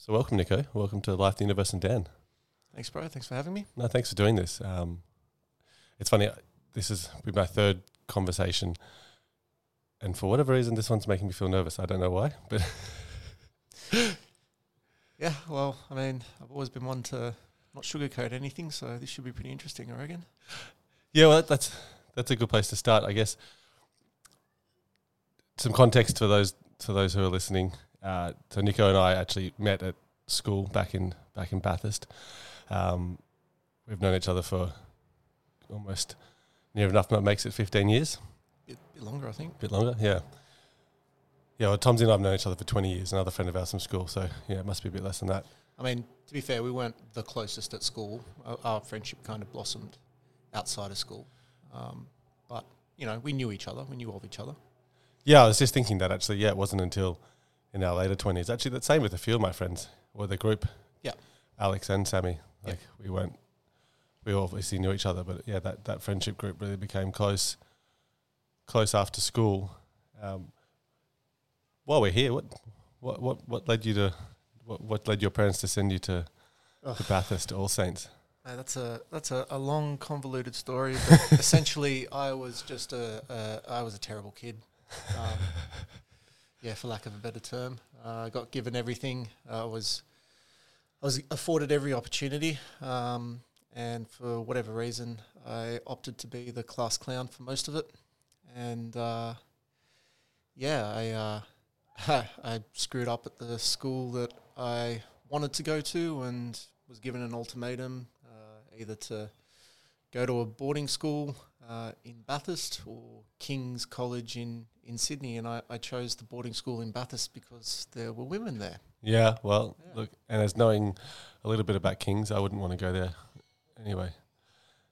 So welcome, Niko. Welcome to Life, the Universe, and Dan. Thanks, bro. Thanks for having me. No, thanks for doing this. Um, it's funny. This is be my third conversation, and for whatever reason, this one's making me feel nervous. I don't know why, but Yeah, well, I mean, I've always been one to not sugarcoat anything, so this should be pretty interesting, I reckon. yeah, well, that's that's a good place to start, I guess. Some context for those for those who are listening. Uh, so Niko and I actually met at school back in back in Bathurst. Um, we've known each other for almost near enough. That makes it fifteen years. Bit, bit longer, I think. A bit longer, yeah. Yeah, well, Tomsy and I have known each other for 20 years, another friend of ours from school, so yeah, it must be a bit less than that. I mean, to be fair, we weren't the closest at school. Our, our friendship kind of blossomed outside of school. Um, but, you know, we knew each other. We knew of each other. Yeah, I was just thinking that actually, yeah, it wasn't until in our later 20s. Actually, the same with a few of my friends, or the group. Yeah. Alex and Sammy. Yeah. Like, we weren't, we obviously knew each other, but yeah, that, that friendship group really became close, close after school. Um, while we're here, what, what, what, what led you to, what, what led your parents to send you to, Ugh. to Bathurst, to All Saints? Uh, that's a that's a, a long, convoluted story. But essentially, I was just a, a I was a terrible kid. Um, yeah, for lack of a better term, uh, I got given everything. I was I was afforded every opportunity, um, and for whatever reason, I opted to be the class clown for most of it. And uh, yeah, I uh, I screwed up at the school that I wanted to go to, and was given an ultimatum uh, either to go to a boarding school uh, in Bathurst or King's College in, in Sydney. And I, I chose the boarding school in Bathurst because there were women there. Yeah, well, Yeah. look, and as knowing a little bit about Kings, I wouldn't want to go there anyway.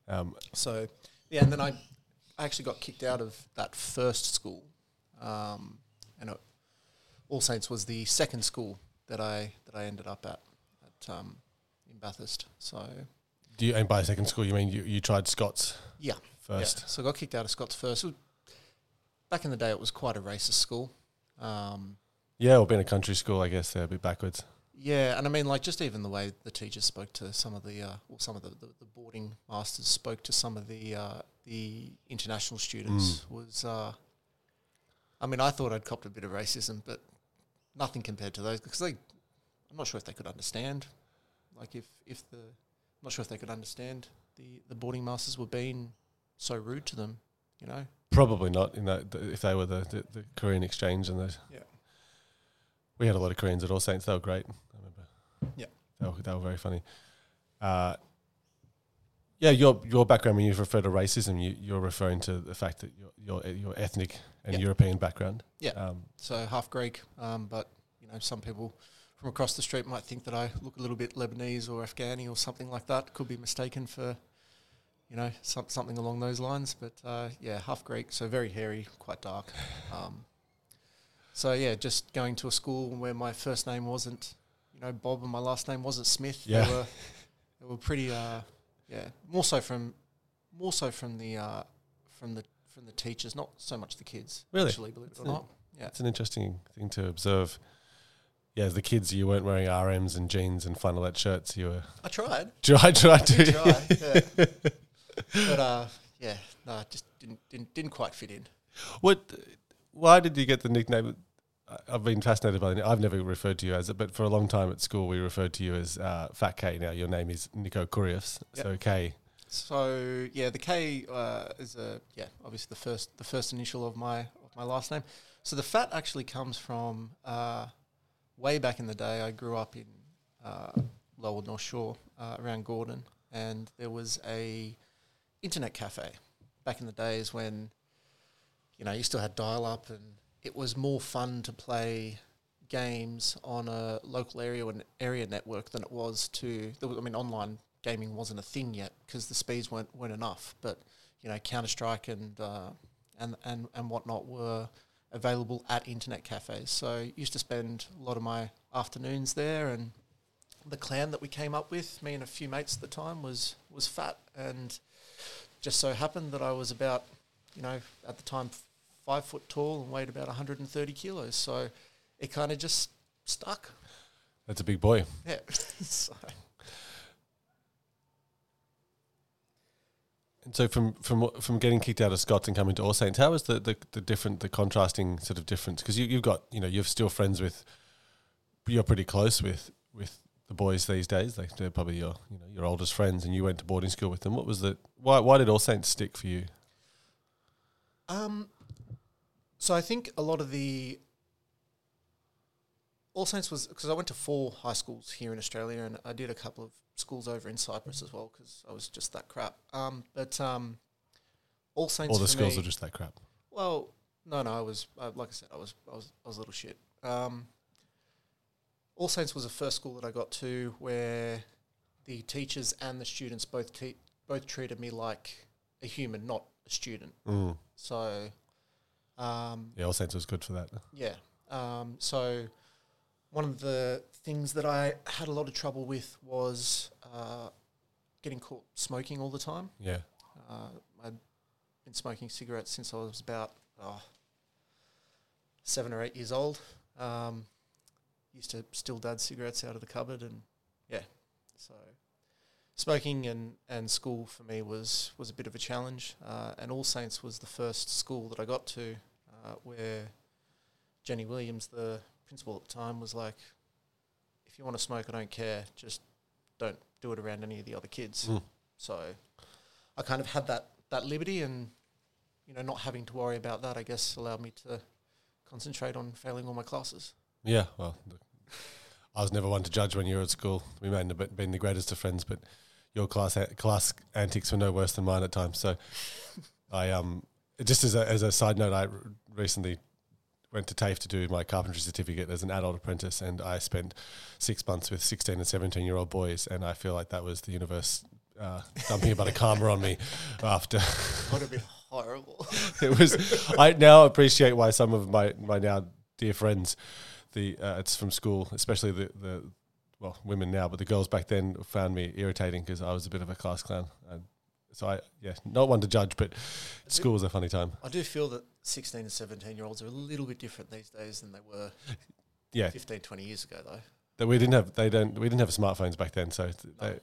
Um, So, yeah, and then I, I actually got kicked out of that first school. Um, and it, All Saints was the second school that I that I ended up at, at um, in Bathurst. So, do you, and by second school, you mean you, you tried Scots Yeah. first? Yeah, so I got kicked out of Scots first. Was- back in the day, it was quite a racist school. Um, Yeah, or being a country school, I guess they're a bit backwards. yeah, and I mean, like, just even the way the teachers spoke to some of the, uh, well, some of the, the, the boarding masters spoke to some of the uh, the international students was. Uh, I mean, I thought I'd copped a bit of racism, but nothing compared to those because they. I'm not sure if they could understand, like if if the, not sure if they could understand the the boarding masters were being so rude to them, you know. Probably not. In that, if they were the, the, the Korean exchange and those. Yeah. We had a lot of Koreans at All Saints. They were great. I remember. Yeah. they were, they were very funny. Uh, yeah, your your background when you refer to racism, you, you're referring to the fact that your your your ethnic and Yeah. European background. Yeah. Um, so half Greek, um, but you know, some people from across the street might think that I look a little bit Lebanese or Afghani or something like that. Could be mistaken for, you know, some, something along those lines. But uh, yeah, half Greek, so very hairy, quite dark. Um, so yeah, just going to a school where my first name wasn't, you know, Bob, and my last name wasn't Smith. Yeah. They were, they were pretty, uh, yeah, more so from, more so from the, uh, from the from the teachers, not so much the kids. Really? actually, believe it or not. Yeah. It's an interesting thing to observe. Yeah, as the kids, you weren't wearing RMs and jeans and flannelette shirts. You were. I tried. I tried I to. try. Yeah. but uh, yeah, no, it just didn't, didn't didn't quite fit in. What? Why did you get the nickname? I- I've been fascinated by it. I've never referred to you as it, but for a long time at school, we referred to you as uh, Fat K. Now your name is Niko Kurios, Yep. so K. So yeah, the K uh, is a yeah, obviously the first the first initial of my of my last name. So the fat actually comes from uh, way back in the day. I grew up in uh, Lower North Shore uh, around Gordon, and there was a internet cafe back in the days when you know you still had dial up, and it was more fun to play games on a local area and area network than it was to. I mean, online gaming wasn't a thing yet because the speeds weren't weren't enough. But you know, Counter Strike and uh, and and and whatnot were available at internet cafes. So used to spend a lot of my afternoons there, and the clan that we came up with, me and a few mates at the time, was was fat, and just so happened that I was about, you know, at the time five foot tall and weighed about 130 kilos. So it kind of just stuck. That's a big boy. Yeah. so, And so from from from getting kicked out of Scots and coming to All Saints, how was the the, the different the contrasting sort of difference? Because you you've got you know you're still friends with, you're pretty close with with the boys these days. Like they're probably your you know your oldest friends, and you went to boarding school with them. What was the why why did All Saints stick for you? um, so I think a lot of the All Saints was because I went to four high schools here in Australia, and I did a couple of schools over in Cyprus as well because I was just that crap. Um, but um, All Saints. All the schools me- were just that crap. Well, no, no, I was uh, like I said, I was, I was, I was a little shit. Um, All Saints was the first school that I got to where the teachers and the students both te- both treated me like a human, not a student. Mm. So, um, Yeah, All Saints was good for that. yeah. Um, so, one of the things that I had a lot of trouble with was uh, getting caught smoking all the time. Yeah, Uh, I'd been smoking cigarettes since I was about oh, seven or eight years old. Um, used to steal dad's cigarettes out of the cupboard, and yeah, so smoking and, and school for me was was a bit of a challenge. Uh, and All Saints was the first school that I got to uh, where Jenny Williams, the principal at the time, was like, "If you want to smoke, I don't care. Just don't do it around any of the other kids." Mm. So I kind of had that that liberty, and you know, not having to worry about that, I guess, allowed me to concentrate on failing all my classes. yeah. Well, I was never one to judge when you were at school. We may have been the greatest of friends, but your class class antics were no worse than mine at times. So, I um just as a as a side note, I recently went to TAFE to do my carpentry certificate as an adult apprentice, and I spent six months with sixteen and seventeen year old boys, and I feel like that was the universe. Uh, dumping a bit of karma on me after Would have been horrible. it was I now appreciate why some of my my now dear friends the uh, it's from school especially the the well women now but the girls back then found me irritating because I was a bit of a class clown and so I yeah not one to judge but school was a funny time. I do feel that 16 and 17 year olds are a little bit different these days than they were yeah. 15, 20 years ago, though. that we didn't have they don't we didn't have smartphones back then so No. they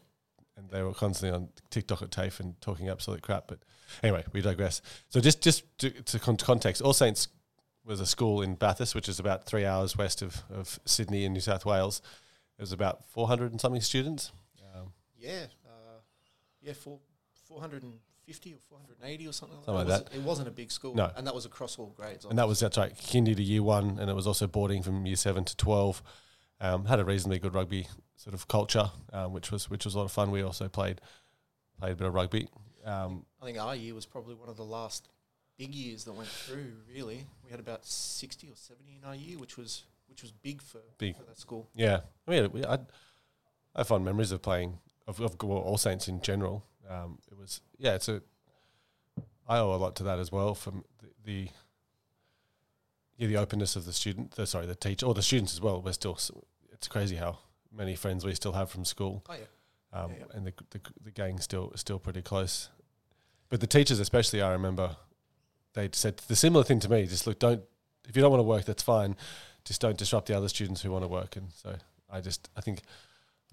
and they were constantly on TikTok at TAFE and talking absolute crap but anyway we digress. So just just to, to con- context All Saints was a school in Bathurst which is about three hours west of, of Sydney in New South Wales. It was about 400 and something students. Um, Yeah, uh, yeah, four, 450 or 480 or something like Something that. like It wasn't- It wasn't a big school. No. And that was across all grades. and that was that's right kindy to year one and it was also boarding from year seven to 12 um, had a reasonably good rugby sort of culture um, which was which was a lot of fun we also played played a bit of rugby um, I think our year was probably one of the last big years that went through, really. We had about 60 or 70 in our year, which was which was big for, Big. for that school. Yeah, I mean, we, I, I have fond memories of playing of, of well, All Saints in general. Um, it was yeah, it's a. I owe a lot to that as well from the, the yeah the openness of the student, the, sorry, the teacher or the students as well. We're still it's crazy how many friends we still have from school, Oh, yeah. um, Yeah, yeah. and the, the the gang's still still pretty close. But the teachers, especially, I remember, they said the similar thing to me. Just look, don't if you don't want to work, that's fine. Just don't disrupt the other students who want to work. And so I just, I think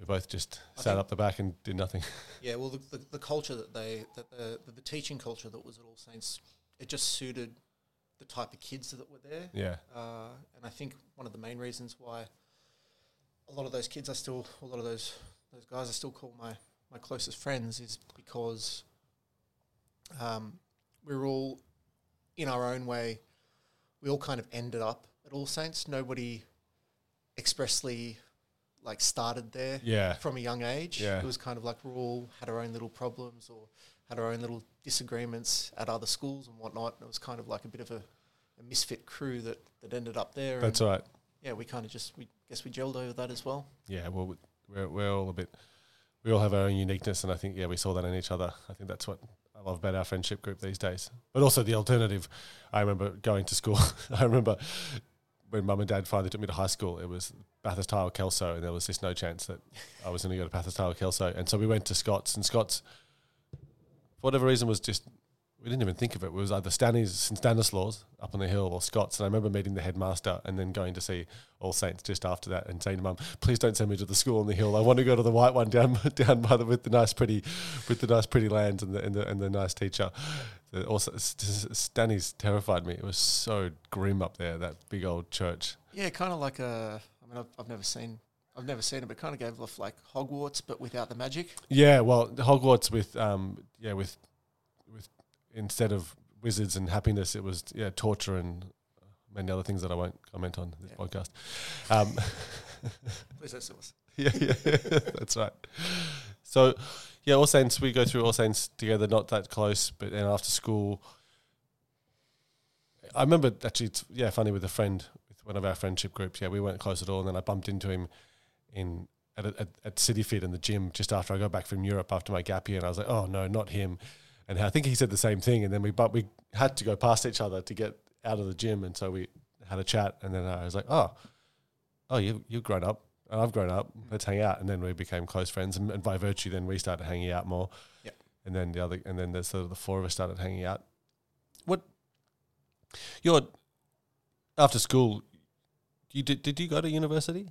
we both just I sat up the back and did nothing. Yeah, well, the, the, the culture that they, that the, the, the teaching culture that was at All Saints, it just suited the type of kids that were there. Yeah, Uh, and I think one of the main reasons why a lot of those kids are still, a lot of those those guys I still call my, my closest friends is because um, we're all, in our own way, we all kind of ended up at All Saints. Nobody expressly like started there yeah, from a young age. Yeah. It was kind of like we all had our own little problems or had our own little disagreements at other schools and whatnot. And it was kind of like a bit of a, a misfit crew that, that ended up there. that's and right. yeah, we kind of just we guess we gelled over that as well. Yeah, well, we- we're we're all a bit, we all have our own uniqueness, and I think yeah, we saw that in each other. I think that's what I love about our friendship group these days. But also the alternative. I remember going to school. I remember when mum and dad finally took me to high school. It was Bathurst Tile Kelso, and there was just no chance that I was going to go to Bathurst Tile Kelso, and so we went to Scots, and Scots, for whatever reason, was just we didn't even think of it. It was either Stannies and Stanislaus up on the hill or Scots. And I remember meeting the headmaster and then going to see All Saints just after that and saying to mum, please don't send me to the school on the hill. I want to go to the white one down down by the with the nice pretty with the nice pretty lands and the and the, and the nice teacher. Also, Stannies terrified me. It was so grim up there, that big old church. Yeah, kind of like a. I mean, I've, I've never seen. I've never seen it, but kind of gave off like Hogwarts, but without the magic. Yeah, well, Hogwarts with um, yeah, with with instead of wizards and happiness, it was yeah, torture and many other things that I won't comment on this Yeah. podcast. Um, Please don't sue us. yeah, yeah, that's right. So, yeah, All Saints, we go through All Saints together, not that close, but then after school, I remember actually, yeah, funny with a friend, with one of our friendship groups. Yeah, we weren't close at all, and then I bumped into him in at at, at City Fit in the gym just after I got back from Europe after my gap year, and I was like, oh no, not him. And I think he said the same thing, and then we but we had to go past each other to get out of the gym, and so we had a chat, and then I was like, oh, oh, you you've grown up, and I've grown up. Let's hang out, and then we became close friends, and, and by virtue, then we started hanging out more. Yep. And then the other, and then the sort of the four of us started hanging out. What- You're after school. You did? Did you go to university?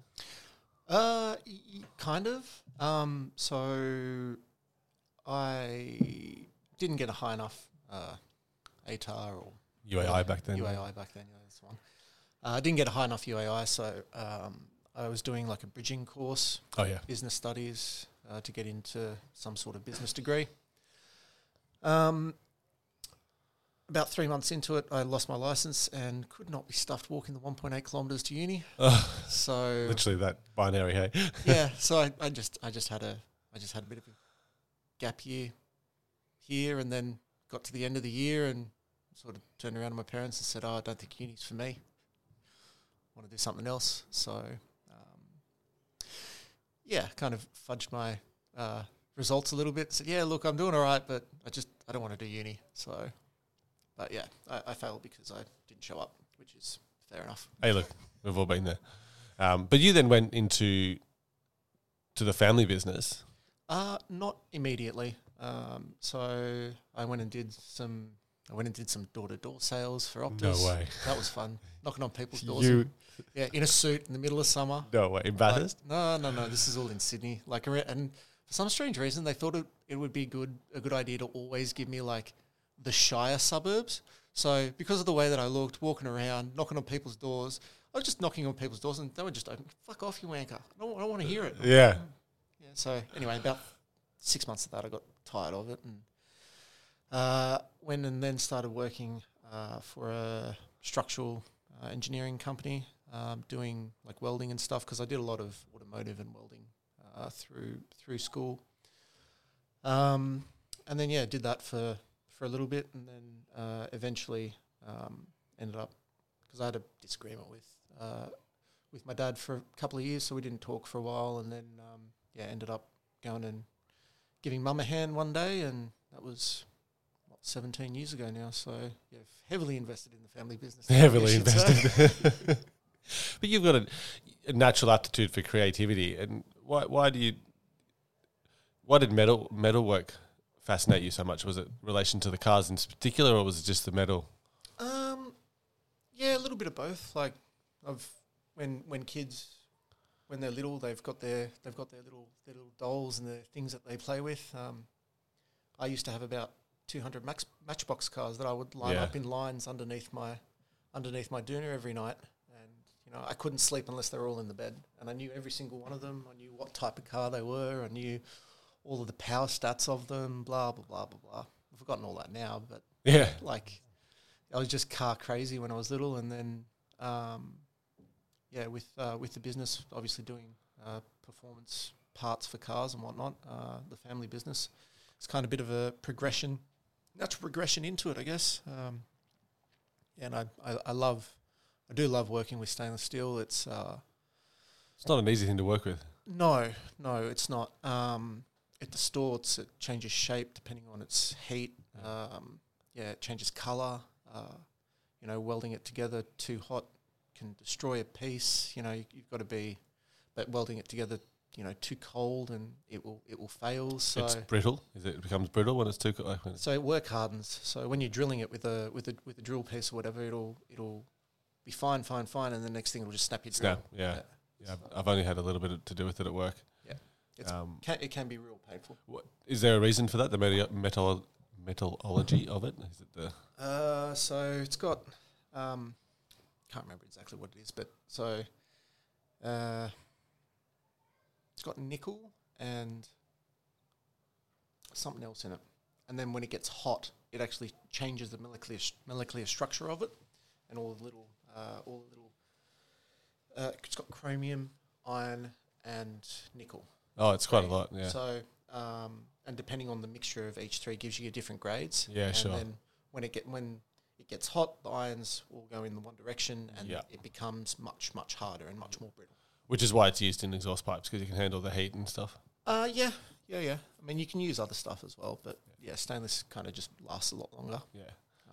Uh, y- kind of. Um, so I didn't get a high enough uh, ATAR or UAI back then. UAI back then. Yeah, that's one. Uh, I didn't get a high enough UAI, so um, I was doing like a bridging course, Oh yeah. business studies, uh, to get into some sort of business degree. Um, about three months into it, I lost my license and could not be stuffed walking the 1.8 kilometers to uni. So literally that binary. Hey. yeah, so I, I just I just had a I just had a bit of a gap year here, and then got to the end of the year and sort of turned around to my parents and said, "Oh, I don't think uni's for me. I Want to do something else." So, yeah, kind of fudged my uh, results a little bit. Said, "Yeah, look, I'm doing all right, but I just I don't want to do uni." So, but yeah, I, I failed because I didn't show up, which is fair enough. Hey, look, we've all been there. Um, but you then went into to the family business. Uh, not immediately. Um, so I went and did some. I went and did some door to door sales for Optus. No way. That was fun. Knocking on people's doors. You yeah, in a suit in the middle of summer. no way in Like, Bathurst. no, no, no. This is all in Sydney. Like, and for some strange reason, they thought it, it would be good a good idea to always give me like the shire suburbs. So because of the way that I looked, walking around, knocking on people's doors, I was just knocking on people's doors, and they were just open. Fuck off, you wanker! I don't, don't want to hear it. yeah. Yeah. So anyway, about six months of that, I got tired of it and uh, went and then started working uh, for a structural uh, engineering company, um, doing like welding and stuff because I did a lot of automotive and welding uh, through through school. Um, and then yeah, did that for for a little bit, and then uh, eventually um, ended up because I had a disagreement with uh, with my dad for a couple of years, so we didn't talk for a while, and then um, yeah, ended up going and giving mum a hand one day, and that was 17 years ago now. So yeah, heavily invested in the family business. Heavily invested. but you've got a, a natural aptitude for creativity, and why? Why do you? Why did metal metal work fascinate you so much? Was it relation to the cars in particular, or was it just the metal? Um, yeah, a little bit of both. Like, I've when when kids when they're little, they've got their they've got their little their little dolls and the things that they play with. Um, I used to have about 200 max, Matchbox cars that I would line Yeah. up in lines underneath my underneath my doona every night, you know I couldn't sleep unless they were all in the bed, and I knew every single one of them. I knew what type of car they were. I knew all of the power stats of them. Blah blah blah blah blah. I've forgotten all that now, but Yeah, like I was just car crazy when I was little, and then um, yeah, with uh, with the business, obviously doing uh, performance parts for cars and whatnot, uh, the family business, it's kind of a bit of a progression, natural progression into it, I guess. Um, and I, I I love, I do love working with stainless steel. It's uh, it's not an easy thing to work with. no, no, it's not. Um, it distorts. It changes shape depending on its heat. Um, yeah, it changes color. Uh, you know, welding it together too hot can destroy a piece. You know, you, you've got to be, but welding it together you know too cold and it will it will fail. So it's brittle. Is it, it becomes brittle when it's too cold? Like when it's- so it work hardens. So when you're drilling it with a with a with a drill piece or whatever, it'll it'll be fine, fine, fine, and the next thing it'll just snap your drill. Snap, yeah. Yeah, I've, I've only had a little bit to do with it at work. Yeah. Um, Can, it can be real painful. what, is there a reason for that? The metal, metal metallology of it? Is it the Uh, so it's got, um, can't remember exactly what it is, but so uh, it's got nickel and something else in it. And then when it gets hot, it actually changes the molecular molecular structure of it, and all the little uh, all the little. Uh, it's got chromium, iron, and nickel. Oh, it's quite a lot. Yeah. So, um, and depending on the mixture of each three, gives you different grades. Yeah, and sure. Then when it get when it gets hot, the irons will go in the one direction, and Yeah. it becomes much much harder and much more brittle. Which is why it's used in exhaust pipes because you can handle the heat and stuff. Uh, yeah, yeah, yeah. I mean, you can use other stuff as well, but yeah, stainless kind of just lasts a lot longer. Yeah.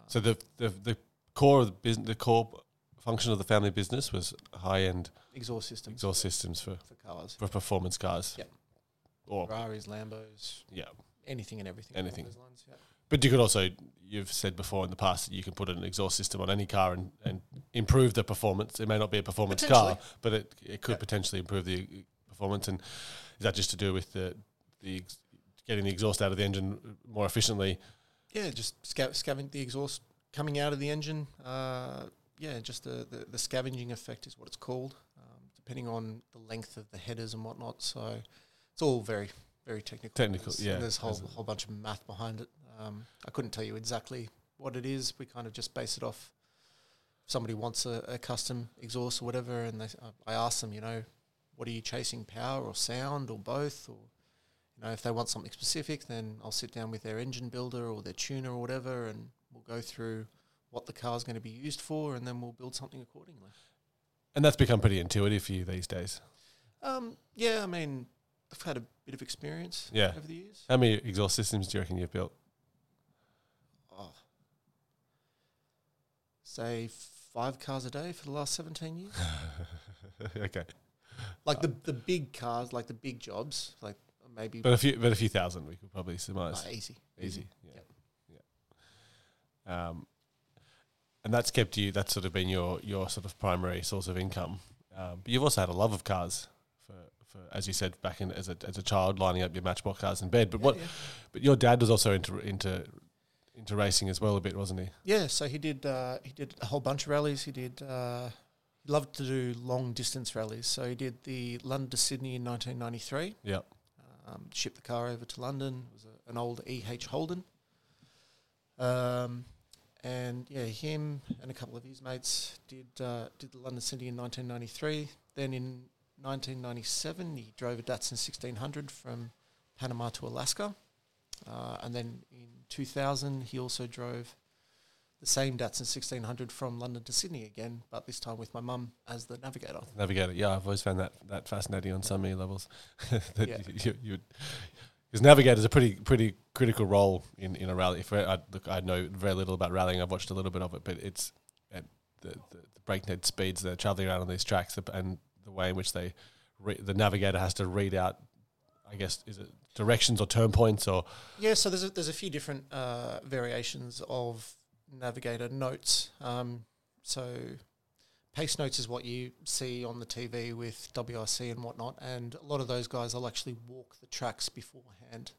So the the the core of the business, the core function of the family business was high end Exhaust systems exhaust systems for for cars, for performance cars. Yep. Or Ferraris, Lambos, yeah. anything and everything. Anything. those lines, yeah. But you could also, you've said before in the past that you can put an exhaust system on any car and, and improve the performance. It may not be a performance car, but it, it could Yeah. potentially improve the uh, performance. And is that just to do with the, the ex- getting the exhaust out of the engine more efficiently? Yeah, just sca- scavenge the exhaust coming out of the engine. Uh, yeah, just the, the, the scavenging effect is what it's called, um, depending on the length of the headers and whatnot. So it's all very, very technical. Technical, There's, yeah, There's a whole, whole bunch of math behind it. Um, I couldn't tell you exactly what it is. We kind of just base it off. If somebody wants a, a custom exhaust or whatever, and they, s- I ask them, you know, what are you chasing, power or sound or both, or you know, if they want something specific, then I'll sit down with their engine builder or their tuner or whatever, and we'll go through what the car's going to be used for, and then we'll build something accordingly. And that's become pretty intuitive for you these days. Um, yeah, I mean, I've had a bit of experience Yeah. over the years. How many exhaust systems do you reckon you've built? Oh, say five cars a day for the last 17 years. okay. like the the big cars, like the big jobs, like maybe But a few, but a few thousand, we could probably uh, surmise. easy, Easy. Yeah. Yep. Yeah. Um, and that's kept you. That's sort of been your your sort of primary source of income. Um, but you've also had a love of cars for, for as you said back in as a as a child, lining up your Matchbox cars in bed. But Yeah, what? yeah. But your dad was also into into into racing as well a bit, wasn't he? Yeah, so he did. Uh, he did a whole bunch of rallies. He did. Uh, he loved to do long distance rallies. So he did the London to Sydney in 1993. Yeah. Um, shipped the car over to London. It was a, an old EH Holden. Um, and yeah, him and a couple of his mates did uh, did the London Sydney in 1993. Then in 1997, he drove a Datsun 1600 from Panama to Alaska. Uh, and then in 2000, he also drove the same Datsun 1600 from London to Sydney again, but this time with my mum as the navigator. Navigator. Yeah, I've always found that that fascinating on so many levels. that Yeah. you, you, because navigator's a pretty pretty critical role in, in a rally. If I, I look, I know very little about rallying. I've watched a little bit of it, but it's at the, the, the breakneck speeds they're traveling around on these tracks, and the way in which they re, the navigator has to read out. I guess is it directions or turn points or Yeah, so there's a, there's a few different uh, variations of navigator notes. Um, so pace notes is what you see on the TV with WRC and whatnot, and a lot of those guys will actually walk the tracks beforehand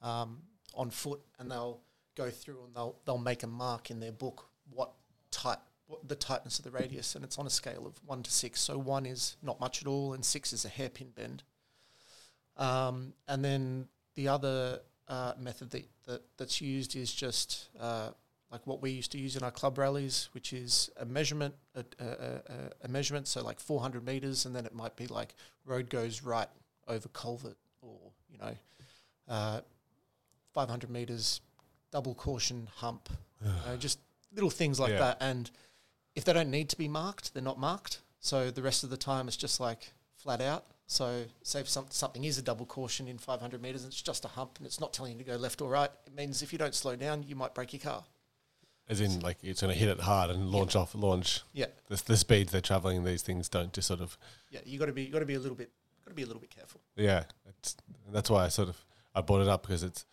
um, on foot, and they'll go through and they'll they'll make a mark in their book what tight what the tightness of the radius, and it's on a scale of one to six. So one is not much at all, and six is a hairpin bend. Um, and then the other uh, method that, that that's used is just uh, like what we used to use in our club rallies, which is a measurement, a, a, a, a measurement, so like 400 meters, and then it might be like road goes right over culvert, or you know, uh, 500 meters, double caution hump, you know, just little things like Yeah. that. And if they don't need to be marked, they're not marked. So the rest of the time, it's just like flat out. So, say if some, something is a double caution in 500 meters, and it's just a hump, and it's not telling you to go left or right. It means if you don't slow down, you might break your car. As in like it's going to hit it hard and launch off launch. Yeah, The, the speeds they're traveling, these things don't just sort of yeah. You got to be, got to be a little bit, got to be a little bit careful. Yeah, it's, that's why I sort of I brought it up because it's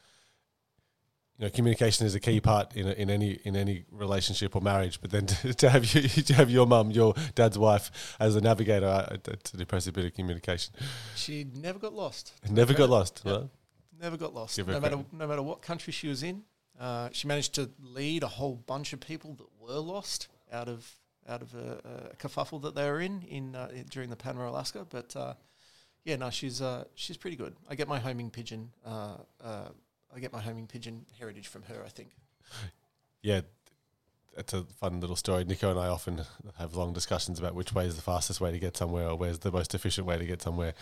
you know communication is a key part in a, in any in any relationship or marriage. But then to, to have you to have your mum, your dad's wife as a navigator, I, it's an impressive bit of communication. She never got lost. Never got lost. Yep. right? Never got lost. Give No matter credit. no matter what country she was in, uh, she managed to lead a whole bunch of people that were lost out of out of a, a kerfuffle that they were in in uh, in- during the Panama Alaska. But uh, yeah, no, she's uh, she's pretty good. I get my homing pigeon. Uh, I get my homing pigeon heritage from her. I think. yeah, it's a fun little story. Niko and I often have long discussions about which way is the fastest way to get somewhere or where's the most efficient way to get somewhere.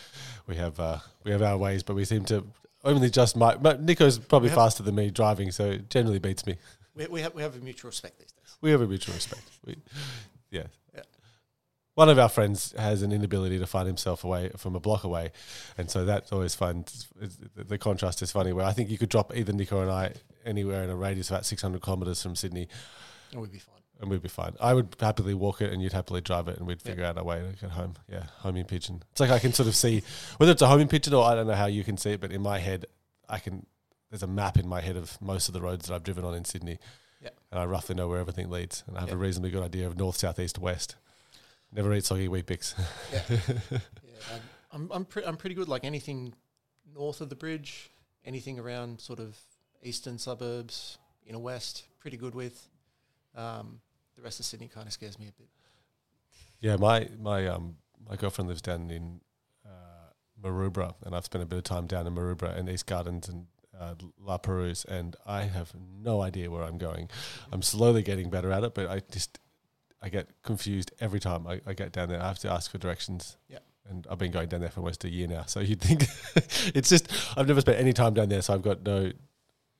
We have uh, we have our ways, but we seem to only just my. but Niko's probably have- faster than me driving, so it generally beats me. We, we have we have a mutual respect these days. We have a mutual respect. We, yeah. Yeah. One of our friends has an inability to find himself away from a block away, and so that's always fun. The contrast is funny. Where I think you could drop either Niko and I anywhere in a radius of about 600 kilometers from Sydney, And we'd be fine. And we'd be fine. I would happily walk it, and you'd happily drive it, and we'd Yeah. figure out a way to get home. Yeah, homing pigeon. It's like I can sort of see whether it's a homing pigeon or I don't know how you can see it, but in my head, I can. There's a map in my head of most of the roads that I've driven on in Sydney, Yeah. and I roughly know where everything leads, and I have Yeah. a reasonably good idea of north, south, east, west. Never eat soggy Weet-Bix. Yeah, I'm I'm I'm, pre- I'm pretty good. Like anything north of the bridge, anything around sort of eastern suburbs, inner west, pretty good with. Um, the rest of Sydney kind of scares me a bit. Yeah, my my um my girlfriend lives down in uh, Maroubra, and I've spent a bit of time down in Maroubra and East Gardens and uh, La Perouse, and I have no idea where I'm going. I'm slowly getting better at it, but I just I get confused every time I, I get down there. I have to ask for directions. Yeah. And I've been going down there for almost a year now, so you'd think it's just I've never spent any time down there, so I've got no.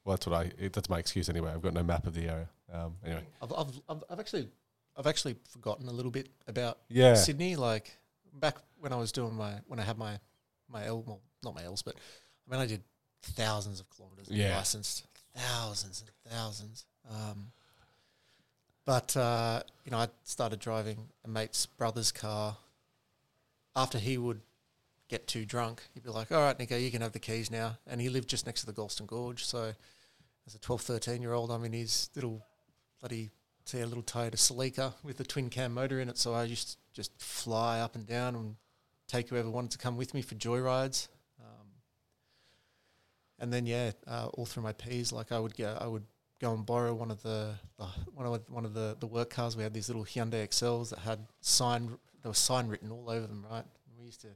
Well, that's what I. That's my excuse anyway. I've got no map of the area. Um, anyway, I've, I've I've I've actually I've actually forgotten a little bit about yeah, Sydney. Like back when I was doing my when I had my my L well not my L's, but I mean I did thousands of kilometers Yeah. licensed, thousands and thousands. Um, but uh, you know, I started driving a mate's brother's car. After he would get too drunk, he'd be like, "All right, Niko, you can have the keys now." And he lived just next to the Galston Gorge, so as a 12, 13 year old, I'm in his little bloody see a little Toyota Celica with a twin cam motor in it. So I used to just fly up and down and take whoever wanted to come with me for joyrides. Um, and then yeah, uh, all through my P's, like I would go, I would go and borrow one of the, the one of one of the the work cars. We had these little Hyundai Excels that had sign there was sign written all over them. Right, and we used to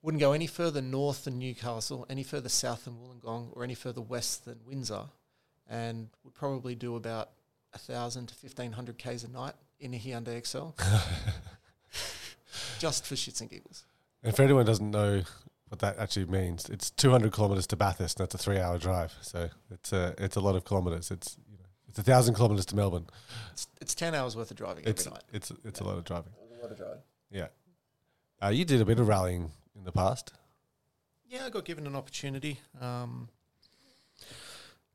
wouldn't go any further north than Newcastle, any further south than Wollongong, or any further west than Windsor, and would probably do about a thousand to fifteen hundred k's a night in a Hyundai Excel, just for shits and giggles. And for anyone who doesn't know what that actually means, it's 200 kilometers to Bathurst, and that's a three-hour drive. So it's a it's a lot of kilometers. It's you know it's a thousand kilometers to Melbourne. It's, it's ten hours worth of driving It's every night. it's it's a lot of driving. A lot of driving. Yeah. Uh, you did a bit of rallying in the past. Yeah, I got given an opportunity. Um,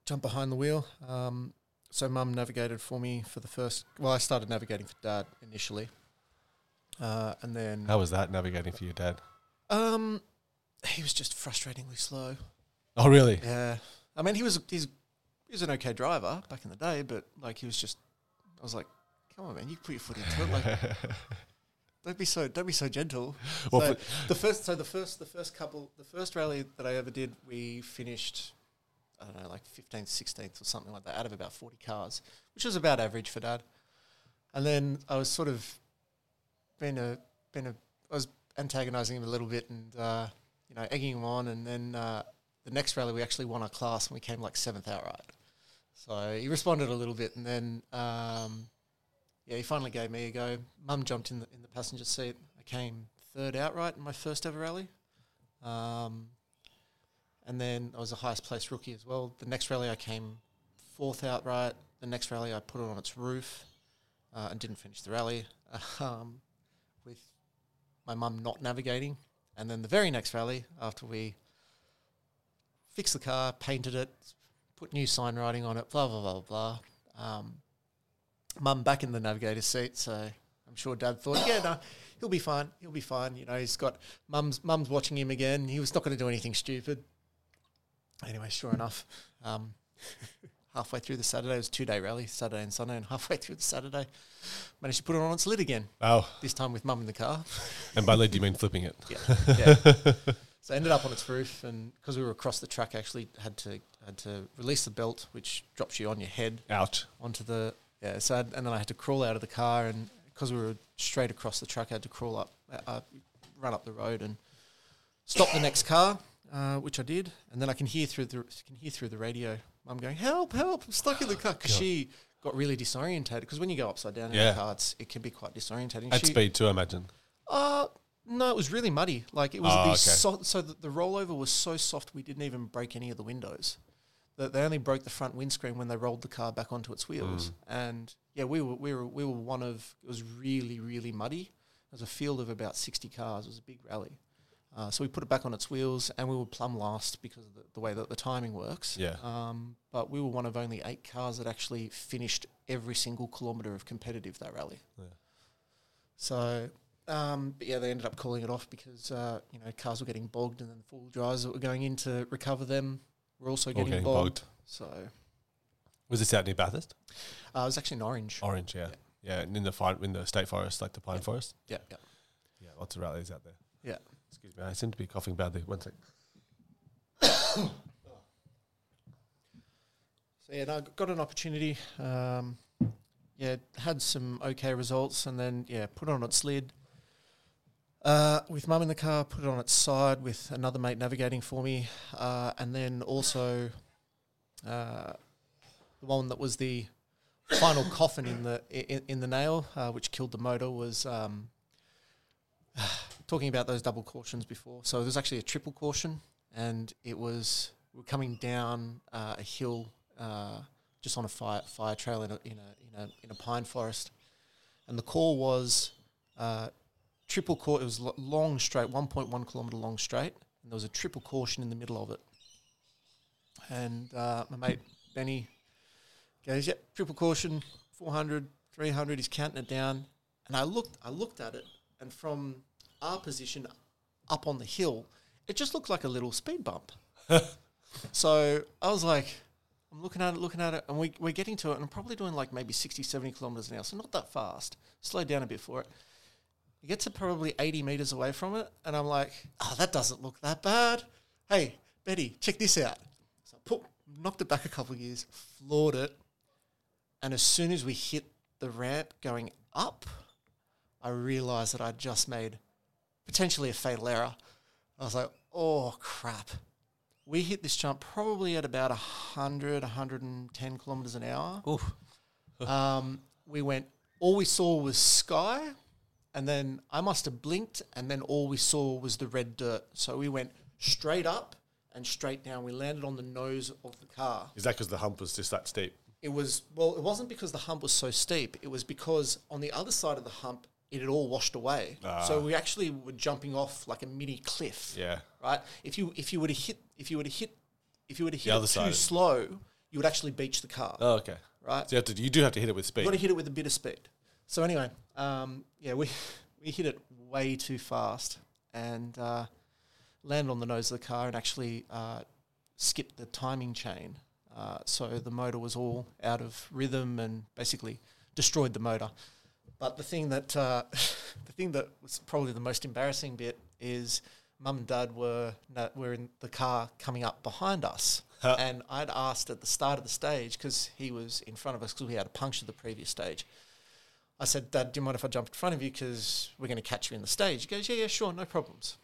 jump behind the wheel. Um, so mum navigated for me for the first. Well, I started navigating for dad initially, uh, and then How was that navigating for your dad? um, he was just frustratingly slow. Oh, really? Yeah, I mean he was he's he was an okay driver back in the day, but like he was just. I was like, come on, man, you put your foot into it. Like, don't be so don't be so gentle. Well, so the first, so the first, the first couple, the first rally that I ever did, we finished, I don't know, like fifteenth, sixteenth, or something like that, out of about forty cars, which was about average for dad. And then I was sort of been a, been a, I was antagonising him a little bit and uh, you know egging him on, and then uh, the next rally we actually won our class and we came like seventh outright. So he responded a little bit, and then um, yeah, he finally gave me a go. Mum jumped in the in the passenger seat. I came third outright in my first ever rally, um, and then I was the highest placed rookie as well. The next rally I came fourth outright. The next rally I put it on its roof uh, and didn't finish the rally um, with my mum not navigating. And then the very next rally after we fixed the car, painted it, put new sign writing on it, blah blah blah blah. Um, mum back in the navigator's seat, so I'm sure dad thought, yeah, no, he'll be fine. He'll be fine. You know, he's got mum's mum's watching him again. He was not going to do anything stupid. Anyway, sure enough, um, halfway through the Saturday, it was two day rally, Saturday and Sunday, and halfway through the Saturday, managed to put it on its lid again. Oh, This time with mum in the car. and by lid do you mean flipping it? Yeah, yeah. so ended up on its roof, and because we were across the track, actually had to had to release the belt, which drops you on your head Out. onto the yeah. So I'd, and then I had to crawl out of the car, and because we were straight across the track, I had to crawl up, uh, run up the road, and stop the next car, uh, which I did. And then I can hear through the can hear through the radio, Mum going, "Help! Help! I'm stuck in the car." Because God. she got really disorientated. Because when you go upside down in Yeah. the car, it's, it can be quite disorientating. At She- speed too, I imagine. uh no, it was really muddy. Like it was Oh, the okay. so, so the, the rollover was so soft we didn't even break any of the windows. That they only broke the front windscreen when they rolled the car back onto its wheels. And yeah, we were we were we were one of it was really really muddy. It was a field of about sixty cars. It was a big rally. Uh, so we put it back on its wheels, and we were plumb last because of the, the way that the timing works. Yeah. Um, but we were one of only eight cars that actually finished every single kilometre of competitive that rally. Yeah. So, um, but yeah, they ended up calling it off because uh, you know cars were getting bogged, and then the full drivers that were going in to recover them were also getting, getting bogged. bogged. So Was this out near Bathurst? uh, it was actually in Orange. Orange, yeah. Yeah, and in the fi- in the state forest, like the pine Yeah. forest. Yeah, yeah. Yeah, lots of rallies out there. Yeah. Excuse me, I seem to be coughing badly. One sec. So yeah, no, I got an opportunity. Um, yeah, had some okay results, and then yeah, put it on its lid. Uh, with mum in the car, put it on its side with another mate navigating for me, uh, and then also uh, the one that was the final coffin in the in, in the nail, uh, which killed the motor, was um, talking about those double cautions before. So there's actually a triple caution, and it was we we're coming down uh, a hill uh, just on a fire fire trail in a in a in a in a pine forest, and the call was uh, triple caution. It was lo- long straight, one point one kilometer long straight, and there was a triple caution in the middle of it. And uh, my mate Benny goes, "Yep, triple caution, 400, 300." He's counting it down, and I looked I looked at it, and from our position up on the hill, it just looked like a little speed bump. so I was like, I'm looking at it, looking at it, and we, we're getting to it, and I'm probably doing like maybe 60, 70 kilometers an hour, so not that fast. Slow down a bit for it. We get to probably 80 meters away from it, and I'm like, oh, that doesn't look that bad. Hey, Betty, check this out. So I put, knocked it back a couple of years, floored it, and as soon as we hit the ramp going up, I realized that I'd just made potentially a fatal error. I was like, oh crap. We hit this jump probably at about 100, 110 kilometers an hour. Oof. um, we went, all we saw was sky, and then I must have blinked, and then all we saw was the red dirt. So we went straight up and straight down. We landed on the nose of the car. Is that because the hump was just that steep? It was, well, it wasn't because the hump was so steep. It was because on the other side of the hump, it had all washed away. So we actually were jumping off like a mini cliff Yeah. right? If you if you were to hit if you were to hit if you were to hit it side. too slow, you would actually beach the car, Oh, okay. right? So you have to, you do have to hit it with speed. You've got to hit it with a bit of speed. So anyway, um, yeah, we we hit it way too fast and uh, landed on the nose of the car and actually uh, skipped the timing chain. Uh, so the motor was all out of rhythm and basically destroyed the motor. But the thing that uh, the thing that was probably the most embarrassing bit is mum and dad were were in the car coming up behind us, Huh. and I'd asked at the start of the stage because he was in front of us because we had a puncture the previous stage. I said, Dad, do you mind if I jump in front of you because we're going to catch you in the stage? He goes, Yeah, yeah, sure, no problems.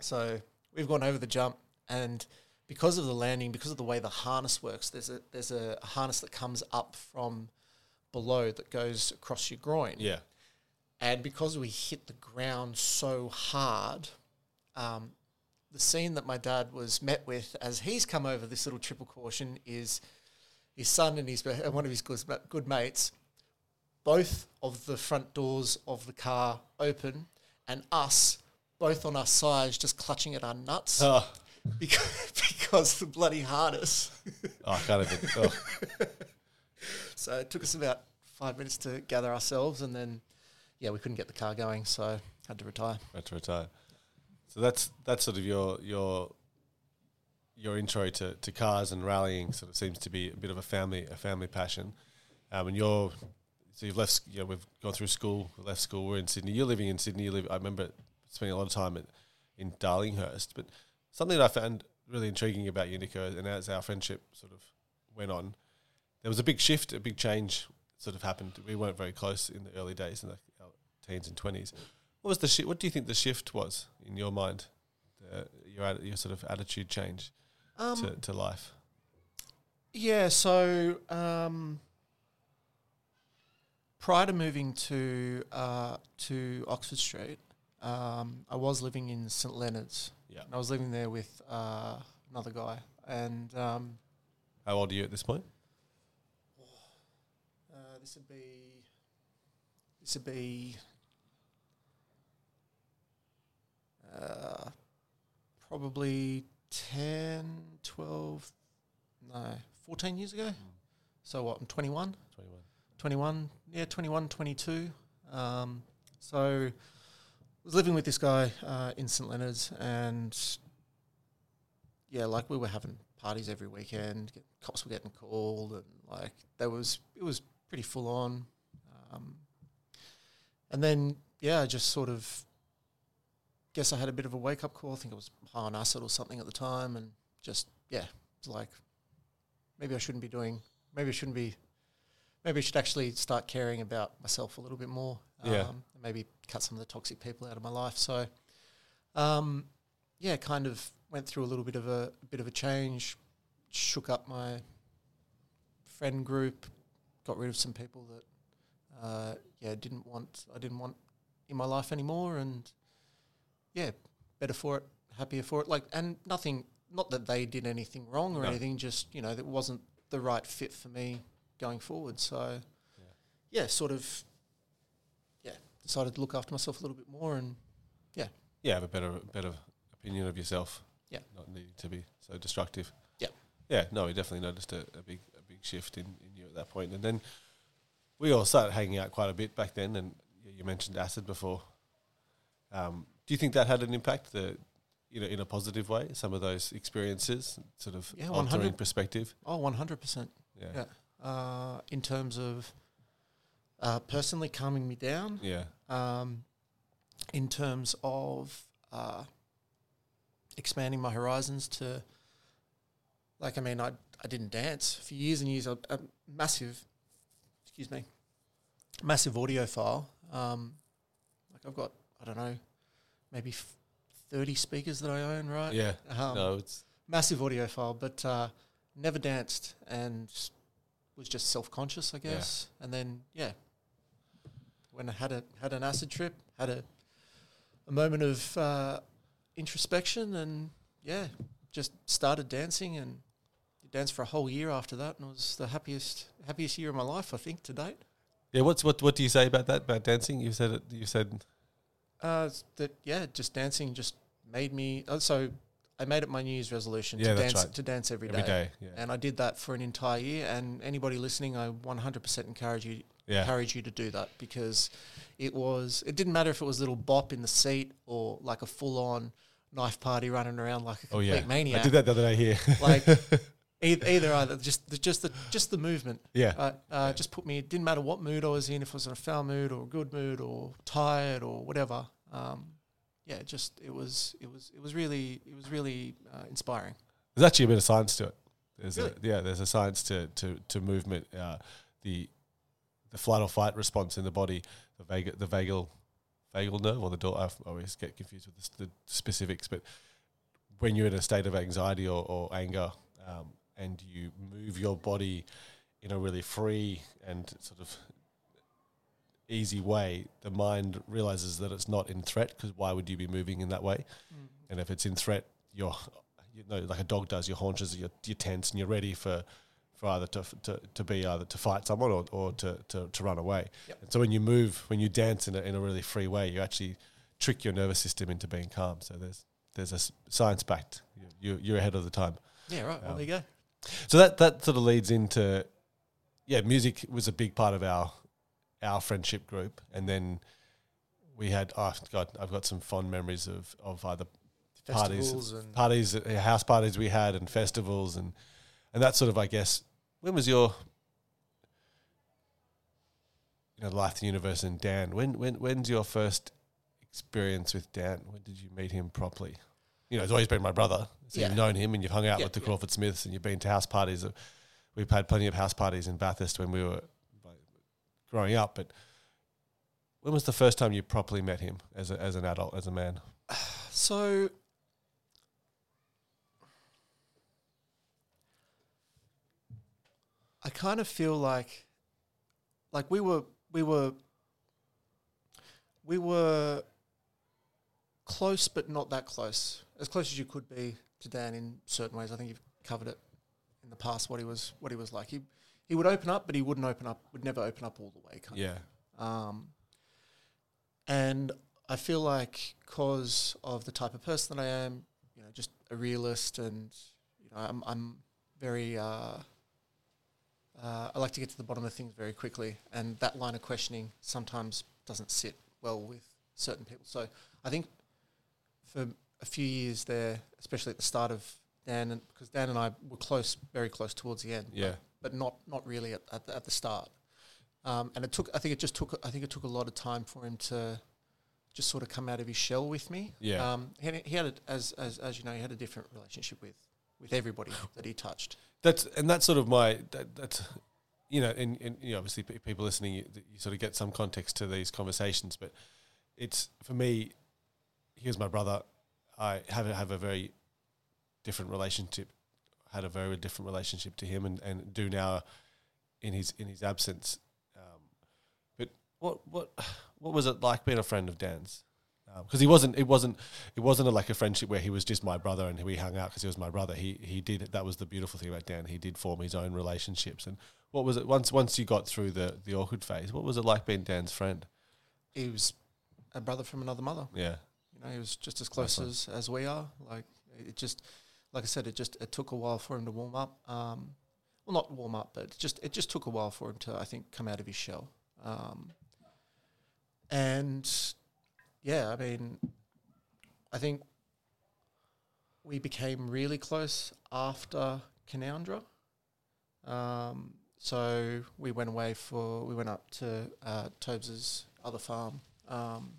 So we've gone over the jump, and because of the landing, because of the way the harness works, there's a there's a harness that comes up from below that goes across your groin. yeah. And because we hit the ground so hard, um, the scene that my dad was met with as he's come over this little triple caution is his son and his and one of his good, good mates, both of the front doors of the car open, and us both on our sides just clutching at our nuts Oh, because, because the bloody harness. oh I can't even. Oh. So it took us about five minutes to gather ourselves, and then, yeah, we couldn't get the car going, so had to retire. Had to retire. So that's that's sort of your your your intro to, to cars and rallying. Sort of seems to be a bit of a family a family passion. Um, and you're so you've left. You know, we've gone through school, left school. We're in Sydney. You're living in Sydney. You live. I remember spending a lot of time at, in Darlinghurst. But something that I found really intriguing about you, Niko, and as our friendship sort of went on, there was a big shift, a big change sort of happened. We weren't very close in the early days, in the teens and twenties. What was the shi What do you think the shift was in your mind? The, your your sort of attitude change Um, to, to life. Yeah, so um, prior to moving to uh, to Oxford Street, um, I was living in St Leonard's. Yeah. I was living there with uh, another guy, and um, How old are you at this point? This would be this would be uh, probably 10, 12, no, 14 years ago. So what, I'm 21? Twenty-one. 21, yeah, 21, 22. Um, so I was living with this guy uh, in St Leonard's, and yeah, like we were having parties every weekend. Cops were getting called, and like there was it was pretty full on. Um, and then yeah, I just sort of guess I had a bit of a wake up call. I think it was high on acid or something at the time, and just yeah, it's like maybe I shouldn't be doing. Maybe I shouldn't be maybe I should actually start caring about myself a little bit more. Yeah. Um, maybe cut some of the toxic people out of my life. So, um, yeah, kind of went through a little bit of a, a bit of a change, shook up my friend group, got rid of some people that, uh, yeah, didn't want I didn't want in my life anymore, and yeah, better for it, happier for it. Like, and nothing, not that they did anything wrong or No. anything, just you know, that wasn't the right fit for me going forward. So, yeah, sort of, yeah, decided to look after myself a little bit more, and Yeah, yeah, have a better better opinion of yourself. Yeah. Not needing to be so destructive. Yeah. Yeah, no, we definitely noticed a, a big a big shift in, in at that point. And then we all started hanging out quite a bit back then and you- mentioned acid before. Um, do you think that had an impact the you know, in a positive way, some of those experiences sort of Yeah, altering 100. perspective? oh, one hundred percent. Yeah. Yeah. Uh, in terms of uh, personally calming me down, Yeah. um, in terms of uh, expanding my horizons to, like, I mean, I I didn't dance for years and years. A, a massive, excuse me, massive audiophile. Um, like I've got, I don't know, maybe f- thirty speakers that I own, right? Yeah. Um, no, it's massive audiophile, but uh, never danced and was just self conscious, I Yeah. guess. And then yeah, when I had a had an acid trip, had a a moment of uh, introspection, and yeah, just started dancing and danced for a whole year after that, and it was the happiest happiest year of my life, I think, to date. yeah. What's what? What do you say about that? About dancing? You said it. You said Uh, that yeah, just dancing just made me. Uh, so I made it my New Year's resolution Yeah, to dance right. to dance every day. every day. Yeah. and I did that for an entire year. And anybody listening, I 100% encourage you Yeah. encourage you to do that because it was it didn't matter if it was a little bop in the seat or like a full on knife party running around like a Oh complete yeah. maniac. I did that the other day here. Like either, either either just the, just the just the movement. yeah. Uh, uh, Just put me. It didn't matter what mood I was in, if I was in a foul mood or a good mood or tired or whatever. Um, yeah, just it was it was it was really it was really uh, inspiring. There's actually a bit of science to it. There's Really? a, yeah, there's a science to to, to movement. Uh, the the flight or fight response in the body, the vagal the vagal vagal nerve or the door. I always get confused with the, the specifics, but when you're in a state of anxiety or, or anger, um, and you move your body in a really free and sort of easy way, the mind realizes that it's not in threat because why would you be moving in that way? And if it's in threat, you're, you know, like a dog does, your haunches, you're, you're tense and you're ready for, for either to, to, to be either to fight someone or, or to, to, to run away. Yep. And so when you move, when you dance in a, in a really free way, you actually trick your nervous system into being calm. So there's, there's a science backed, you, you're ahead of the time. Yeah, right. Well, Um, there you go. So that, that sort of leads into, yeah, music was a big part of our, our friendship group. And then we had oh god, I've got some fond memories of of either parties, Festivals parties, uh, house parties we had, and festivals, and and that sort of I guess. When was your you know life, the universe, and Dan? When when when's your first experience with Dan? When did you meet him properly? You know, he's always been my brother. So Yeah. you've known him, and you've hung out Yeah, with the yeah. Crawford Smiths, and you've been to house parties. We've had plenty of house parties in Bathurst when we were growing up, but. When was the first time you properly met him as a, as an adult, as a man? So I kind of feel like like we were we were we were close but not that close. As close as you could be to Dan in certain ways. I think you've covered it in the past what he was what he was like. He he would open up but he wouldn't open up would never open up all the way kind of Yeah, um, and I feel like because of the type of person that I am, you know, just a realist, and you know, I'm I'm very uh, uh, I like to get to the bottom of things very quickly, and that line of questioning sometimes doesn't sit well with certain people. So I think for a few years there, especially at the start of Dan, and because Dan and I were close, very close towards the end, yeah, but not not really at, at, the, at the start. Um, and it took, I think it just took, I think it took a lot of time for him to just sort of come out of his shell with me. Yeah. Um, he had, he had a, as, as, as you know, he had a different relationship with, with everybody that he touched. That's and that's sort of my that, that's you know, and, and you know, obviously pe- people listening, you, you sort of get some context to these conversations, but it's for me. He was my brother. I have a, have a very different relationship. Had a very different relationship to him, and, and do now in his in his absence. Um, but what what what was it like being a friend of Dan's? Because he wasn't, it wasn't, it wasn't a, like a friendship where he was just my brother and we hung out because he was my brother. He he did that was the beautiful thing about Dan. He did form his own relationships. And what was it once once you got through the the awkward phase? What was it like being Dan's friend? He was a brother from another mother. Yeah, know, he was just as close as, as we are. Like it just, like I said, it just it took a while for him to warm up. Um, well, not warm up, but it just it just took a while for him to, I think, come out of his shell. Um, and yeah, I mean, I think we became really close after Canowindra. Um, so we went away for we went up to uh, Tobes's other farm um,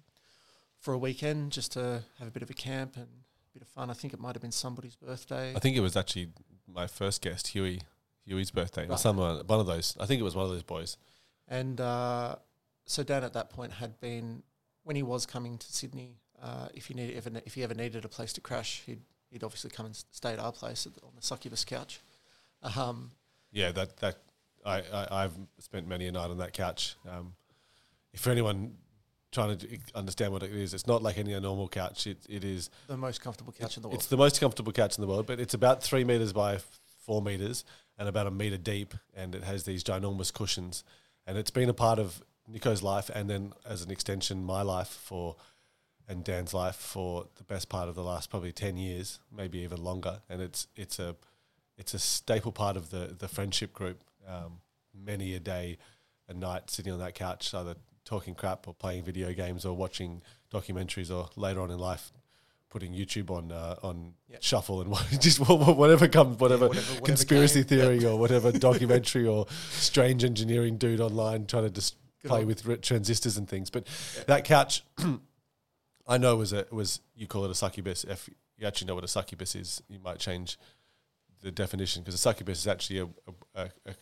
for a weekend just to have a bit of a camp and a bit of fun. I think it might have been somebody's birthday. I think it was actually my first guest, Huey, Huey's birthday or Right. someone one of those. I think it was one of those boys. And uh, so Dan at that point had been when he was coming to Sydney. Uh, if he needed, if, if he ever needed a place to crash, he'd he'd obviously come and stay at our place at the, on the succubus couch. Um, Yeah, that that I, I I've spent many a night on that couch. Um, if for anyone trying to understand what it is, it's not like any normal couch. It it is the most comfortable couch in the world. It's the most comfortable couch in the world, but it's about three meters by four meters and about a meter deep, and it has these ginormous cushions. And it's been a part of Nico's life, and then as an extension, my life for and Dan's life for the best part of the last probably ten years, maybe even longer. And it's it's a it's a staple part of the the friendship group. Um, many a day, a night sitting on that couch, either talking crap or playing video games or watching documentaries, or later on in life putting YouTube on uh, on Yep. shuffle and what- just wha- wha- whatever comes, whatever, whatever- whatever conspiracy game. theory or whatever documentary or strange engineering dude online trying to just Good play on. with transistors and things. But that couch, I know was a was you call it a succubus. If you actually know what a succubus is, you might change the definition because a succubus is actually a, a, a,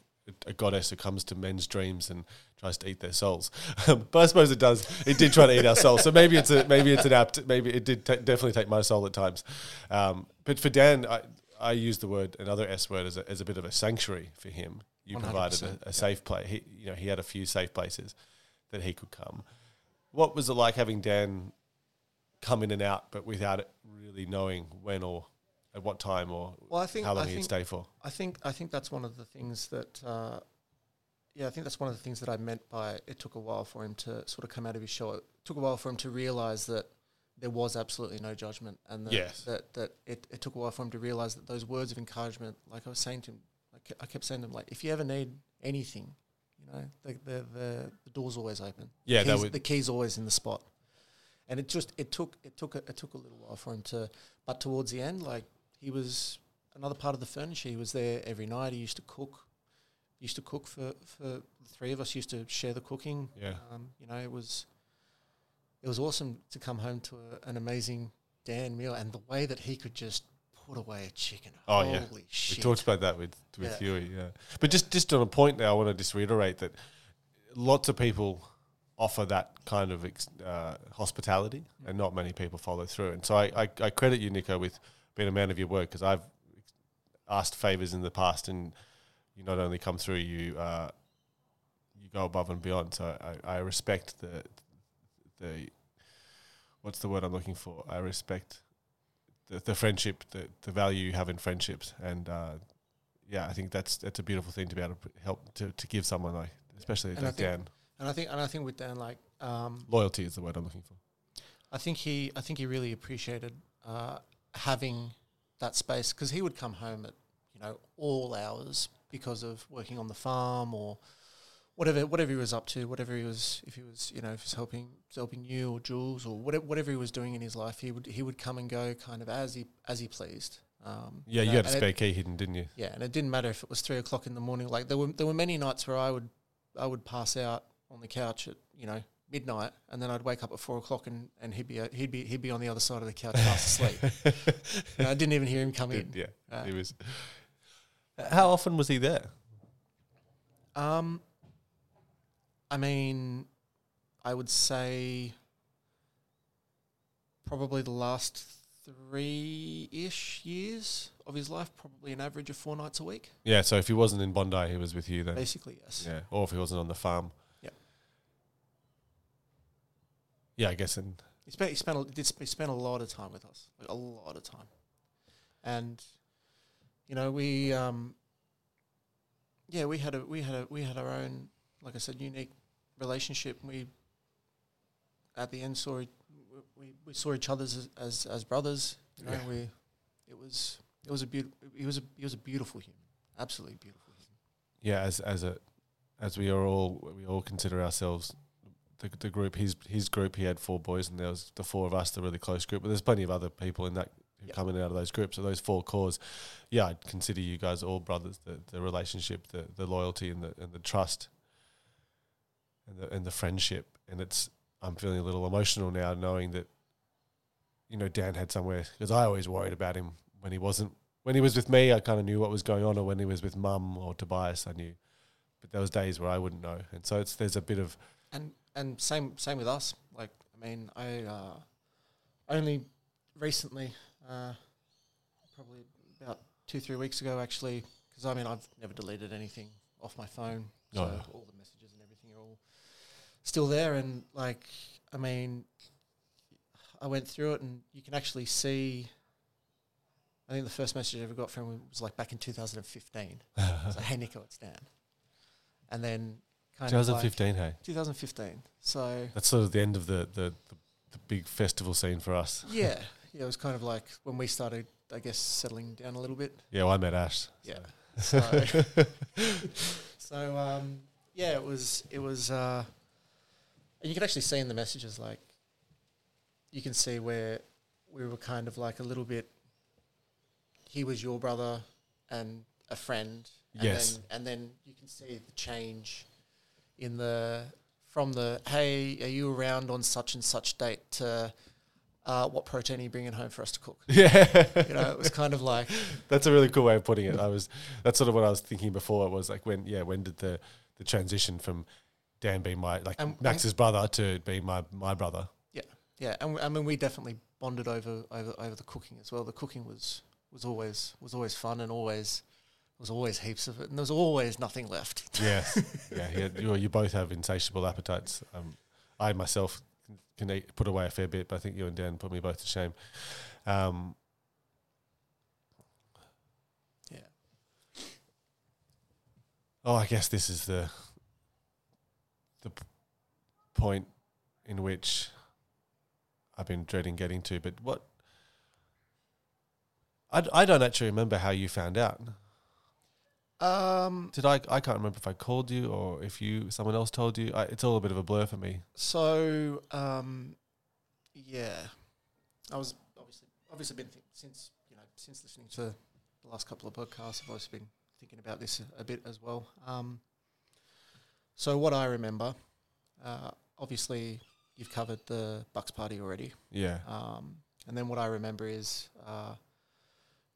a goddess who comes to men's dreams and tries to eat their souls. but I suppose it does. It did try to eat our souls. So maybe it's a maybe it's an apt. Maybe it did ta definitely take my soul at times. Um, but for Dan, I I use the word another S word as a, as a bit of a sanctuary for him. You provided 100%, a, a yeah. safe place. He you know he had a few safe places that he could come. What was it like having Dan come in and out, but without it really knowing when or at what time or well, I think how long I he'd stay for? I think I think that's one of the things that uh, yeah, I think that's one of the things that I meant by it took a while for him to sort of come out of his shell. It took a while for him to realize that there was absolutely no judgment, and that Yes. that, that it, it took a while for him to realize that those words of encouragement, like I was saying to him, I ke- I kept saying to him, like if you ever need anything, you know, the the the, the door's always open. Yeah, keys, that would the key's always in the spot. and it just it took it took a, it took a little while for him to, but towards the end, like he was another part of the furniture. He was there every night. He used to cook, used to cook for for the three of us. Used to share the cooking. Yeah. Um, you know, it was it was awesome to come home to a, an amazing Dan meal, and the way that he could just put away a chicken. Oh, Holy yeah. shit! We talked about that with with Yeah. Huey, yeah. But just just on a point there, I want to just reiterate that lots of people offer that kind of ex, uh, hospitality, and not many people follow through. And so I, I, I credit you, Niko, with being a man of your word because I've asked favors in the past, and you not only come through, you uh, you go above and beyond. So I, I respect the the what's the word I'm looking for? I respect the, the friendship, the, the value you have in friendships, and uh, yeah, I think that's that's a beautiful thing to be able to help to, to give someone like, especially And like Dan. And I think and I think with Dan, like um, Loyalty is the word I'm looking for. I think he I think he really appreciated uh, having that space because he would come home at you know all hours because of working on the farm or whatever whatever he was up to, whatever he was if he was you know if he was helping helping you or Jules or whatever whatever he was doing in his life, he would he would come and go kind of as he as he pleased. Um, Yeah, you know, had a and it- spare key hidden, didn't you? yeah, and it didn't matter if it was three o'clock in the morning. Like there were there were many nights where I would I would pass out on the couch at you know midnight, and then I'd wake up at four o'clock, and, and he'd be uh, he'd be he'd be on the other side of the couch fast asleep. And I didn't even hear him come in. yeah, Uh, he was. How often was he there? Um, I mean, I would say probably the last three ish years of his life, probably an average of four nights a week. Yeah, so if he wasn't in Bondi, he was with you then. Basically, yes. Yeah, or if he wasn't on the farm. Yeah. I guess. And He spent he spent a, did sp- he spent a lot of time with us, like a lot of time, and you know we um yeah we had a we had a we had our own like I said unique relationship. We at the end saw e- we we saw each other as as, as brothers. You know Yeah. we it was it was a beautiful he was a he was a beautiful human, absolutely beautiful human. yeah, as as a as we are all we all consider ourselves the the group. His his group, he had four boys, and there was the four of us, the really close group. But there's plenty of other people in that Yep. come in and out of those groups. So those four cores, yeah, I'd consider you guys all brothers. The the relationship, the the loyalty, and the and the trust, and the and the friendship. And it's I'm feeling a little emotional now, knowing that you know Dan had somewhere because I always worried about him when he wasn't when he was with me. I kind of knew what was going on, or when he was with Mum or Tobias, I knew but there was days where I wouldn't know, and so it's there's a bit of and and same same with us. Like I mean, I uh, only recently, uh, probably about two three weeks ago, actually, because I mean I've never deleted anything off my phone, so Oh, yeah. all the messages and everything are all still there. And like I mean, I went through it, and you can actually see. I think the first message I ever got from him was like back in 2015. It's like, "Hey Niko, it's Dan," and then kind of like 2015. hey, 2015. So that's sort of the end of the the, the, the big festival scene for us. yeah, yeah, it was kind of like when we started, I guess, settling down a little bit. Yeah, well, I met Ash. Yeah. so. So, so um, yeah, it was it was, uh, and you can actually see in the messages like you can see where we were kind of like a little bit. He was your brother and a friend. And Yes. Then, and then you can see the change in the from the hey, are you around on such and such date to uh, what protein are you bringing home for us to cook? yeah, You know, it was kind of like that's a really cool way of putting it. I was that's sort of what I was thinking before. It was like when yeah, when did the the transition from Dan being my like Um, Max's brother to being my my brother? Yeah, yeah, and I mean we definitely bonded over over over the cooking as well. The cooking was was always was always fun and always was always heaps of it, and there was always nothing left. Yes, yeah, yeah. You, you both have insatiable appetites. Um, I myself can- eat, put away a fair bit, but I think you and Dan put me both to shame. Um, Yeah, oh, I guess this is the the p- point in which I've been dreading getting to. But what I, d- I don't actually remember how you found out. Um, Did I? I can't remember if I called you or if you someone else told you. I, it's all a bit of a blur for me. so um, yeah, I was obviously obviously been th- since you know since listening to the last couple of podcasts. I've always been thinking about this a, a bit as well. Um, so what I remember, uh, obviously you've covered the Bucks party already, Yeah. um, and then what I remember is uh,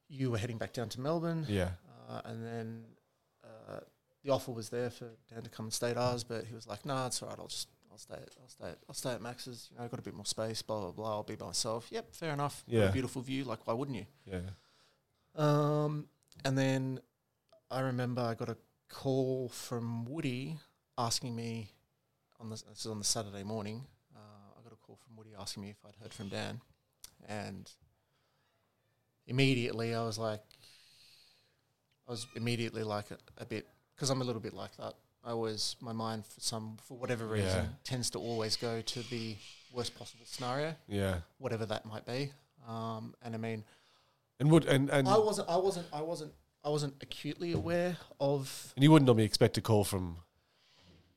you were heading back down to Melbourne, Yeah. uh, and then the offer was there for Dan to come and stay at ours, but he was like, "Nah, it's all right. I'll just I'll stay at, I'll stay at, I'll stay at Max's. You know, I've got a bit more space. Blah blah blah. I'll be by myself. Yep, fair enough. Got a Yeah. beautiful view. Like, why wouldn't you? Yeah. Um, and then I remember I got a call from Woody asking me on the this is on the Saturday morning. Uh, I got a call from Woody asking me if I'd heard from Dan, and immediately I was like, I was immediately like a, a bit because I'm a little bit like that. I always my mind for some for whatever reason Yeah. tends to always go to the worst possible scenario, Yeah. whatever that might be. Um, and I mean, And would and and, I wasn't. I wasn't. I wasn't. I wasn't acutely aware of and you wouldn't normally expect a call from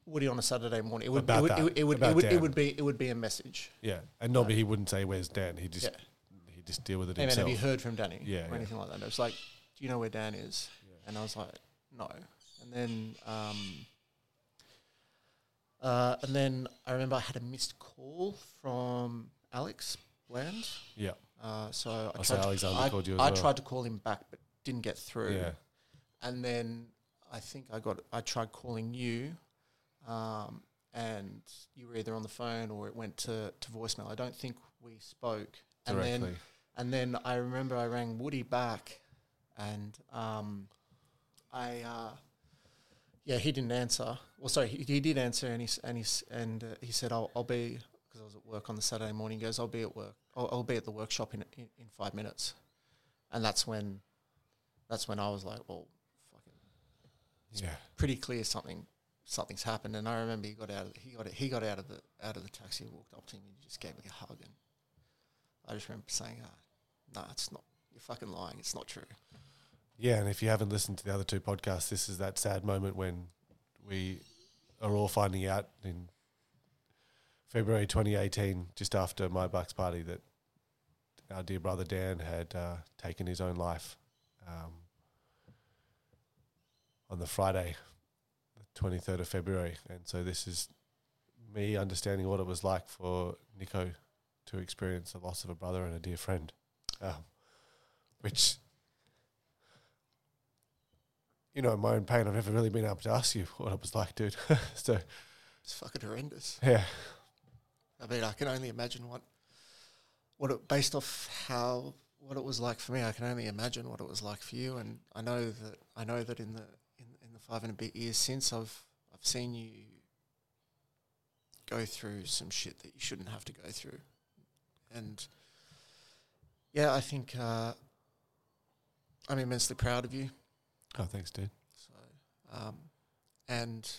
Woody on a Saturday morning. It would. About it would. that, It. It would. about It would, it would be. It would be a message. yeah, and normally he wouldn't say where's Dan. He just Yeah. he just deal with it Hey man, have you heard from Danny? Yeah, Or yeah. anything like that. It was like, do you know where Dan is? And I was like, no. And then, um, uh, and then I remember I had a missed call from Alex Bland. yeah, Uh, so I tried. To, I, called you as I well. tried to call him back, but didn't get through. yeah, and then I think I got I tried calling you, um, and you were either on the phone or it went to, to voicemail. I don't think we spoke. And directly. then and then I remember I rang Woody back, and um, I uh, yeah he didn't answer. Well, sorry, he, he did answer, and he and he and uh, he said I'll I'll be because I was at work on the Saturday morning. He goes I'll be at work. I'll, I'll be at the workshop in, in in five minutes, and that's when that's when I was like, well, fucking yeah, pretty clear something something's happened. And I remember he got out of he got he got out of the out of the taxi and walked up to me and he just gave me a hug. And I just remember saying, ah, "No, it's not. You're fucking lying. It's not true." Yeah. And if you haven't listened to the other two podcasts, this is that sad moment when we are all finding out in February 2018, just after my Bucks party, that our dear brother Dan had uh, taken his own life um, on the Friday, the 23rd of February. And so this is me understanding what it was like for Niko to experience the loss of a brother and a dear friend, um, which, you know, in my own pain, I've never really been able to ask you what it was like, dude. so, It's fucking horrendous. yeah. I mean, I can only imagine what what it based off how what it was like for me. I can only imagine what it was like for you. And I know that I know that in the in, in the five and a bit years since, I've I've seen you go through some shit that you shouldn't have to go through. And yeah, I think uh, I'm immensely proud of you. Oh, thanks, dude. So, um, and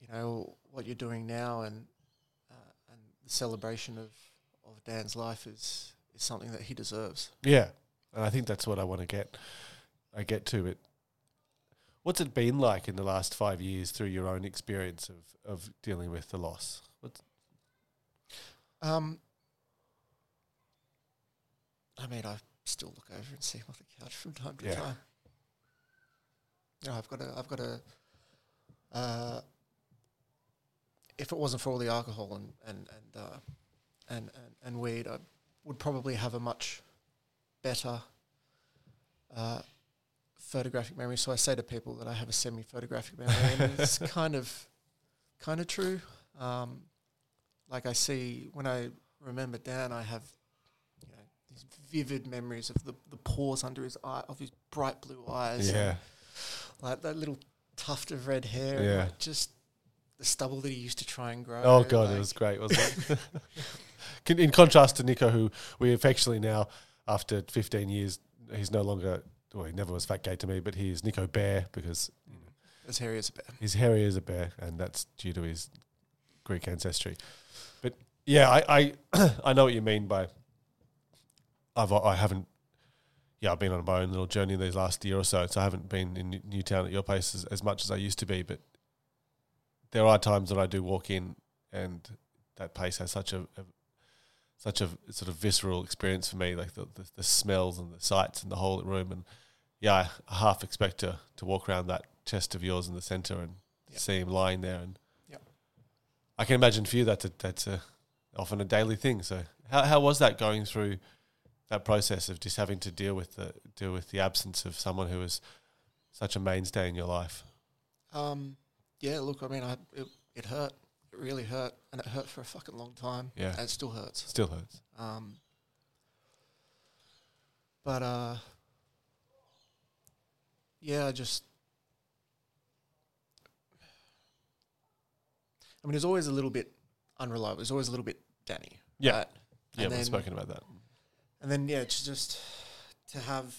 you know what you're doing now, and uh, and the celebration of, of Dan's life is is something that he deserves. Yeah, and I think that's what I want to get. I get to it. What's it been like in the last five years through your own experience of of dealing with the loss? What's, Um, I mean, I still look over and see him on the couch from time to Yeah. time. You know, I've got a, I've got a. Uh, if it wasn't for all the alcohol and and and uh, and, and and weed, I would probably have a much better uh, photographic memory. So I say to people that I have a semi-photographic memory, and it's kind of kind of true. Um, like I see when I remember Dan, I have you know these vivid memories of the, the pores under his eye, of his bright blue eyes, yeah, like that little tuft of red hair, Yeah. and like just the stubble that he used to try and grow. Oh god, like- it was great, wasn't it? In contrast to Niko, who we affectionately now, after 15 years, he's no longer. Well, he never was fat gay to me, but he is Niko Bear because you know, as hairy as a bear. he's hairy as a bear, and that's due to his Greek ancestry. But yeah, I I, I know what you mean by. I've I haven't. Yeah, I've been on my own little journey these last year or so, so I haven't been in Newtown at your place as, as much as I used to be. But there are times that I do walk in, and that place has such a, a such a sort of visceral experience for me, like the, the, the smells and the sights and the whole room. And yeah, I half expect to to walk around that chest of yours in the center and Yep. see him lying there. And Yep. I can imagine for you that's a, that's a, often a daily thing. So how how was that going through that process of just having to deal with the deal with the absence of someone who was such a mainstay in your life? Um, yeah, look, I mean, I it, it hurt. It really hurt, and it hurt for a fucking long time. Yeah. and it still hurts. Still hurts. Um, but uh, yeah, I just. I mean, it's always a little bit unreliable. It's always a little bit Danny. Yeah. right? Yeah, And we've spoken about that. And then yeah, it's just to have.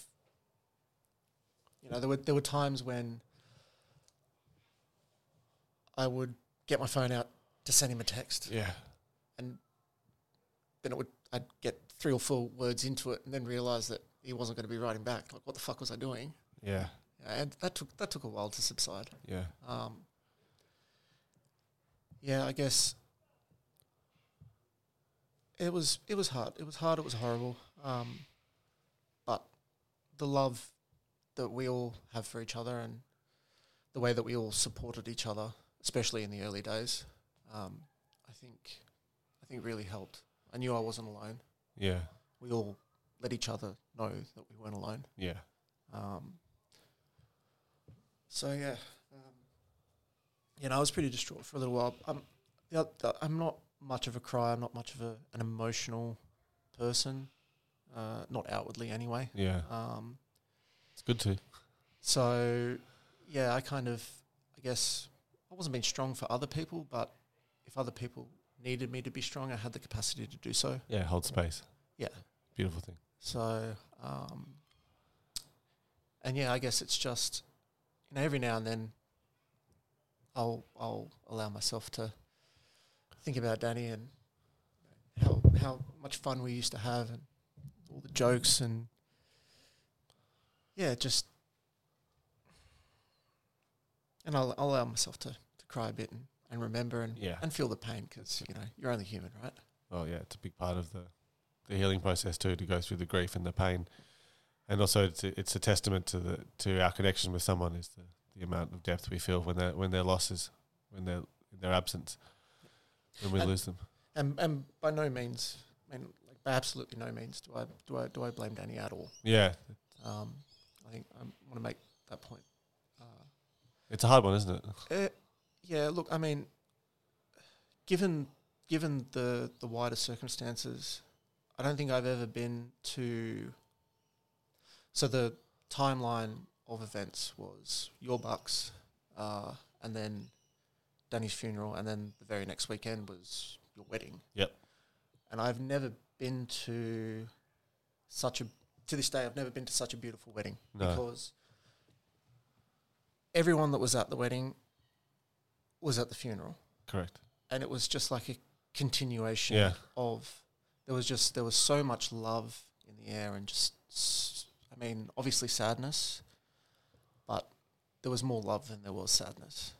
You know, there were there were times when I would get my phone out to send him a text, Yeah. and then it would I'd get three or four words into it, and then realize that he wasn't going to be writing back. Like, what the fuck was I doing? Yeah. And that took that took a while to subside. Yeah. Um, yeah, I guess it was it was hard. It was hard. It was horrible. Um, but the love that we all have for each other and the way that we all supported each other, especially in the early days, um, I think I think really helped. I knew I wasn't alone. Yeah. We all let each other know that we weren't alone. Yeah. Um, so yeah, um, you know, I was pretty distraught for a little while. I'm, the, oth- the, I'm not much of a crier. I'm not much of a, an emotional person, uh, not outwardly anyway. Yeah. Um, It's good to. so yeah, I kind of, I guess, I wasn't being strong for other people, but if other people needed me to be strong, I had the capacity to do so. Yeah, hold space. Yeah. Beautiful thing. So, um, and yeah, I guess it's just, you know, every now and then I'll, I'll allow myself to think about Danny and how, how much fun we used to have and jokes and yeah, just, and I'll, I'll allow myself to, to cry a bit and, and remember and, Yeah. and feel the pain because, you know, you're only human, right? Well, yeah, it's a big part of the the healing process too to go through the grief and the pain, and also it's a, it's a testament to the to our connection with someone is the, the amount of depth we feel when they when their losses when they're in their absence when we And- lose them. And and by no means, I mean, by absolutely no means do I do I do I blame Danny at all. Yeah, Um, I think I want to make that point. Uh, it's a hard one, isn't it? eh, yeah, look, I mean, given given the the wider circumstances, I don't think I've ever been to. So the timeline of events was your bucks, uh, and then Danny's funeral, and then the very next weekend was your wedding. Yep. And I've never been to such a to this day I've never been to such a beautiful wedding No. because everyone that was at the wedding was at the funeral Correct. and it was just like a continuation Yeah. of there was just there was so much love in the air and just I mean obviously sadness but there was more love than there was sadness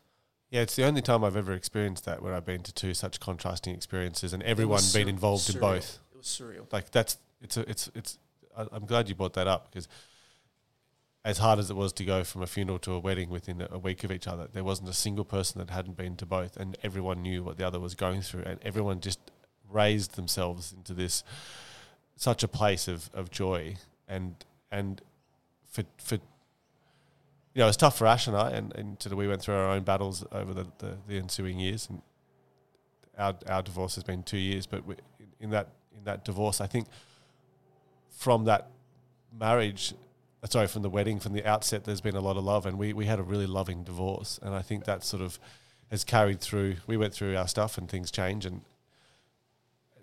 Yeah, it's the only time I've ever experienced that where I've been to two such contrasting experiences and everyone been sur- involved in both. Was surreal Like that's it's a, it's it's. I, I'm glad you brought that up because as hard as it was to go from a funeral to a wedding within a, week of each other, there wasn't a single person that hadn't been to both, and everyone knew what the other was going through, and everyone just raised themselves into this such a place of, of joy and and for for you know it's tough for Ash and I, and, and sort of we went through our own battles over the, the, the ensuing years, and our our divorce has been two years, but we, in that in that divorce, I think from that marriage, uh, sorry, from the wedding, from the outset, there's been a lot of love, and we we had a really loving divorce, and I think that sort of has carried through. We went through our stuff, and things change, and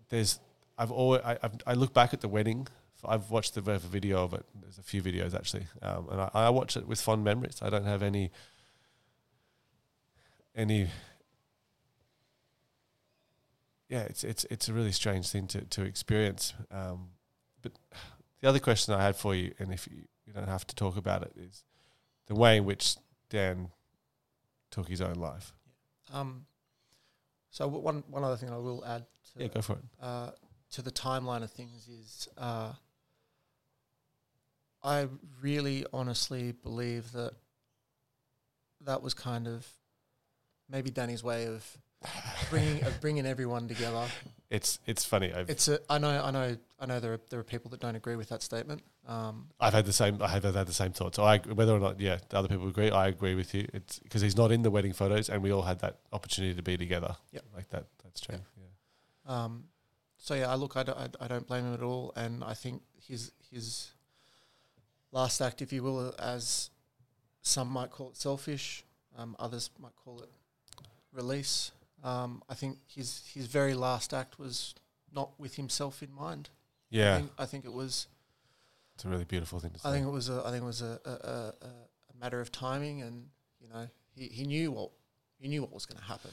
there's I've always I I've, I look back at the wedding. I've watched the video of it. There's a few videos actually, um, and I, I watch it with fond memories. I don't have any any yeah, it's it's it's a really strange thing to to experience. Um, but the other question I had for you, and if you, you don't have to talk about it, is the way in which Dan took his own life. um So one one other thing I will add to Yeah, go for it. uh, to the timeline of things is uh, I really honestly believe that that was kind of maybe Danny's way of bringing of bringing everyone together. It's it's funny. I've It's a I know I know I know there are there are people that don't agree with that statement. Um, I've had the same. I have had the same thoughts. So I, whether or not, yeah, the other people agree. I agree with you. It's because he's not in the wedding photos, and we all had that opportunity to be together. Yep. like that. That's true. Yep. Yeah. Um, so yeah, I look, I don't, I, I don't blame him at all, and I think his his last act, if you will, as some might call it selfish, um, others might call it release. Um, I think his his very last act was not with himself in mind. I Yeah, think, I think it was. it's a really beautiful thing to say. I think it was a. I think it was a a, a, a matter of timing, and you know, he, he knew what he knew what was going to happen.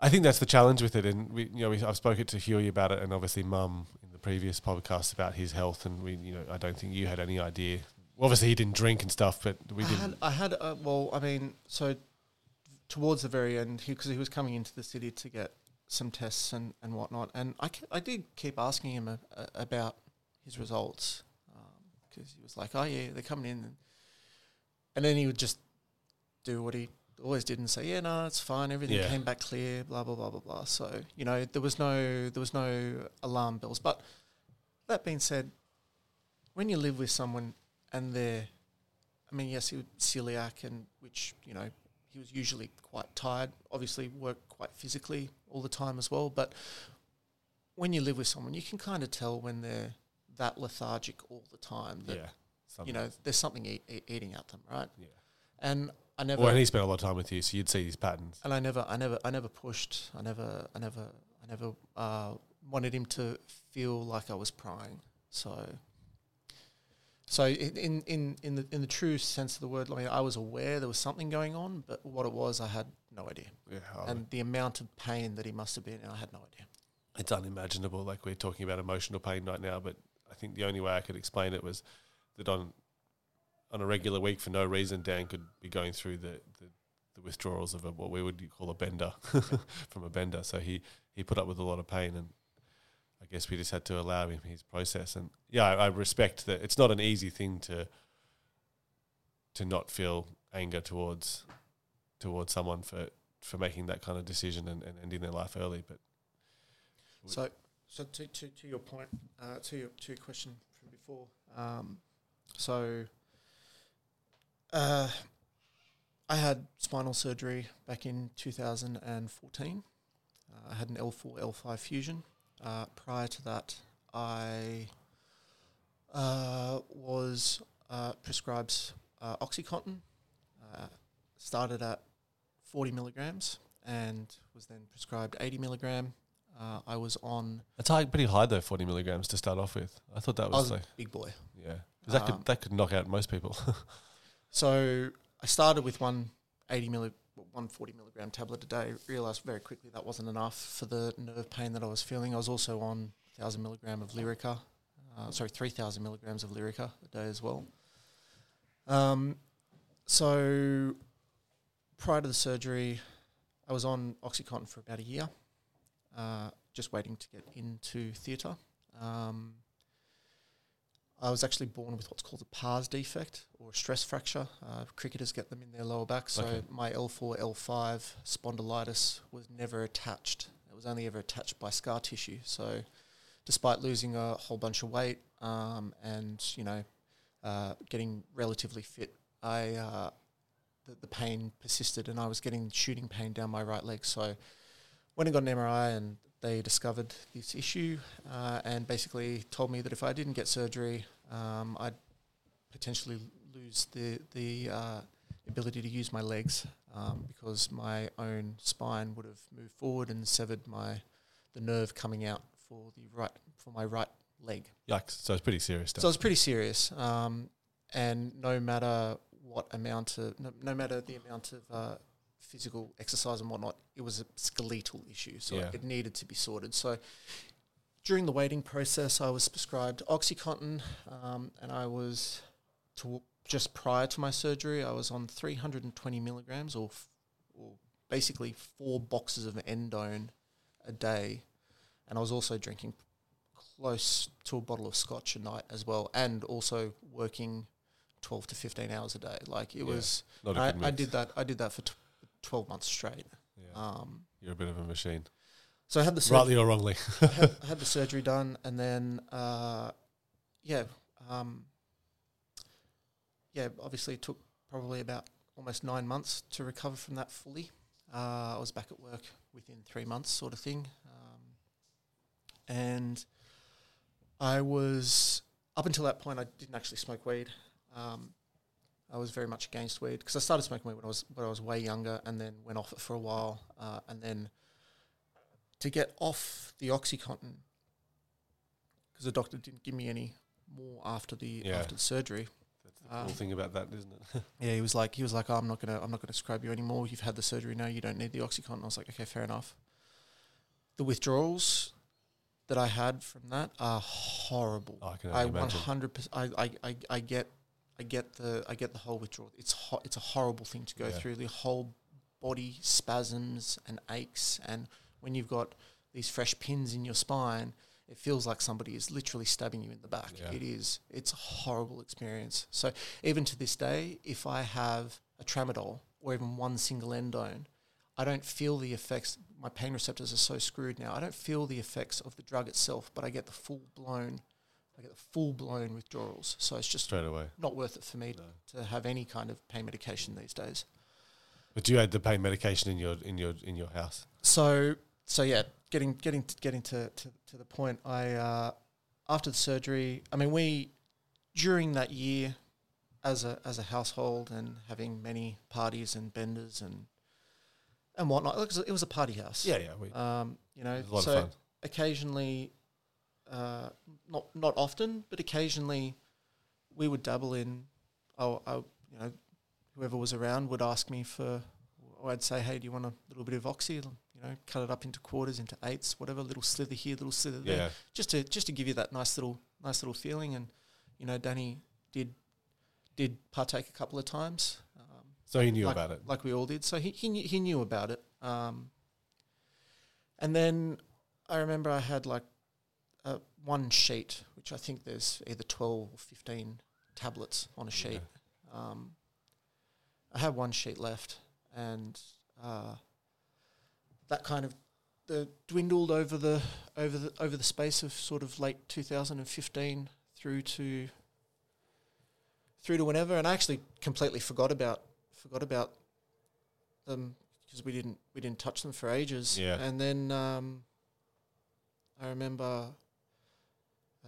I think that's the challenge with it, and we, you know, we, I've spoken to Huey about it, and obviously Mum in the previous podcast about his health, and we, you know, I don't think you had any idea. Well, obviously, he didn't drink and stuff, but we I didn't. had, I had, uh, well, I mean, so towards the very end, because he, was coming into the city to get some tests and, and whatnot, and I, ke- I did keep asking him a, a, about his results um, because he was like, oh yeah, they're coming in, and, and then he would just do what he always did and say, yeah, no, it's fine, everything Yeah. came back clear, blah blah blah blah blah. So you know, there was no there was no alarm bells. But that being said, when you live with someone and they're I mean, yes, he was celiac, and which you know he was usually quite tired. Obviously, worked quite physically all the time as well. But when you live with someone, you can kind of tell when they're that lethargic all the time. That yeah, you know there's something eat, eat, eating at them, right? Yeah. And I never, Well, and he spent a lot of time with you, so you'd see these patterns. and I never, I never, I never pushed. I never, I never, I never uh, wanted him to feel like I was prying. So, so in in in the in the true sense of the word, I mean, I was aware there was something going on, but what it was, I had no idea. Yeah, And the amount of pain that he must have been in, I had no idea. it's unimaginable. Like we're talking about emotional pain right now, but I think the only way I could explain it was that on on a regular week, for no reason, Dan could be going through the the, the withdrawals of a, what we would call a bender from a bender. So he he put up with a lot of pain, and guess we just had to allow him his process. And yeah, I, I respect that it's not an easy thing to to not feel anger towards towards someone for for making that kind of decision and, and ending their life early, but. So, so to to, to your point, uh, to your to your question from before, um, so uh, I had spinal surgery back in 2014. Uh, I had an L4 L5 fusion. Uh, prior to that, I uh, was uh, prescribed uh, OxyContin. Uh, started at 40 milligrams and was then prescribed 80 milligram. Uh, I was on. It's high, pretty high though, forty milligrams to start off with. I thought that was, was a like, big boy. yeah, 'Cause that Um, could that could knock out most people. So I started with one 80 one 40 milligram tablet a day. Realized very quickly that wasn't enough for the nerve pain that I was feeling. I was also on 1,000 milligram of Lyrica, uh, sorry, 3,000 milligrams of Lyrica a day as well. Um, so prior to the surgery, I was on OxyContin for about a year, uh, just waiting to get into theatre. Um, I was actually born with what's called a pars defect or a stress fracture. Uh, cricketers get them in their lower back. So Okay. my L4, L5 spondylitis was never attached. It was only ever attached by scar tissue. So despite losing a whole bunch of weight um, and, you know, uh, getting relatively fit, I uh, the, the pain persisted and I was getting shooting pain down my right leg. So went and got an MRI and they discovered this issue uh, and basically told me that if I didn't get surgery, um, I'd potentially lose the the uh, ability to use my legs um, because my own spine would have moved forward and severed my the nerve coming out for the right for my right leg. Yikes! So it's pretty serious stuff. So it's pretty serious. Um, and no matter what amount of, no, no matter the amount of uh, physical exercise and whatnot, it was a skeletal issue. So Yeah. it needed to be sorted. So during the waiting process, I was prescribed OxyContin, um, and I was to, just prior to my surgery, I was on 320 milligrams, or, f- or basically four boxes of endone a day, and I was also drinking close to a bottle of scotch a night as well, and also working twelve to fifteen hours a day. Like it Yeah, was, I, I did that. I did that for t- twelve months straight. Yeah. Um, You're a bit of a machine. so I had the surgery, Rightly or wrongly. had, had the surgery done, and then uh, yeah, um, yeah. Obviously, it took probably about almost nine months to recover from that fully. Uh, I was back at work within three months, sort of thing, um, and I was up until that point. I didn't actually smoke weed. Um, I was very much against weed because I started smoking weed when I was when I was way younger, and then went off it for a while, uh, and then to get off the OxyContin because the doctor didn't give me any more after the Yeah. after the surgery. That's the cool thing about that, isn't it? Yeah, he was like, he was like, oh, I'm not gonna, I'm not gonna scrub you anymore. You've had the surgery now. You don't need the OxyContin. I was like, okay, fair enough. The withdrawals that I had from that are horrible. I can I imagine. 100. percent I, I, I, I get, I get the, I get the whole withdrawal. It's ho- it's a horrible thing to go Yeah. through. The whole body spasms and aches, and when you've got these fresh pins in your spine, it feels like somebody is literally stabbing you in the back. Yeah. It is. It's a horrible experience. So even to this day, if I have a tramadol or even one single endone, I don't feel the effects. My pain receptors are so screwed now. I don't feel the effects of the drug itself, but I get the full blown, I get the full blown withdrawals. So it's just Straight away. not worth it for me No. to have any kind of pain medication these days. But do you had the pain medication in your in your in your house. So so yeah, getting getting to, getting to, to, to the point. I uh, after the surgery, I mean we during that year as a as a household and having many parties and benders and and whatnot. It was, it was a party house. Yeah, yeah. We, Um, you know, a lot so of fun. occasionally, uh, not not often, but occasionally, we would dabble in. Oh, I, you know, whoever was around would ask me for. Or I'd say, hey, do you want a little bit of oxy? You know, cut it up into quarters, into eighths, whatever. Little slither here, little slither there, Yeah. just to just to give you that nice little nice little feeling. And you know, Danny did did partake a couple of times. Um, So he knew like, about it. like we all did. So he he knew, he knew about it. Um, and then I remember I had like uh, one sheet, which I think there's either twelve or fifteen tablets on a sheet. Um, I had one sheet left, and uh, that kind of the dwindled over the over the over the space of sort of late 2015 through to through to whenever, and I actually completely forgot about forgot about them because we didn't we didn't touch them for ages. Yeah. and then um, I remember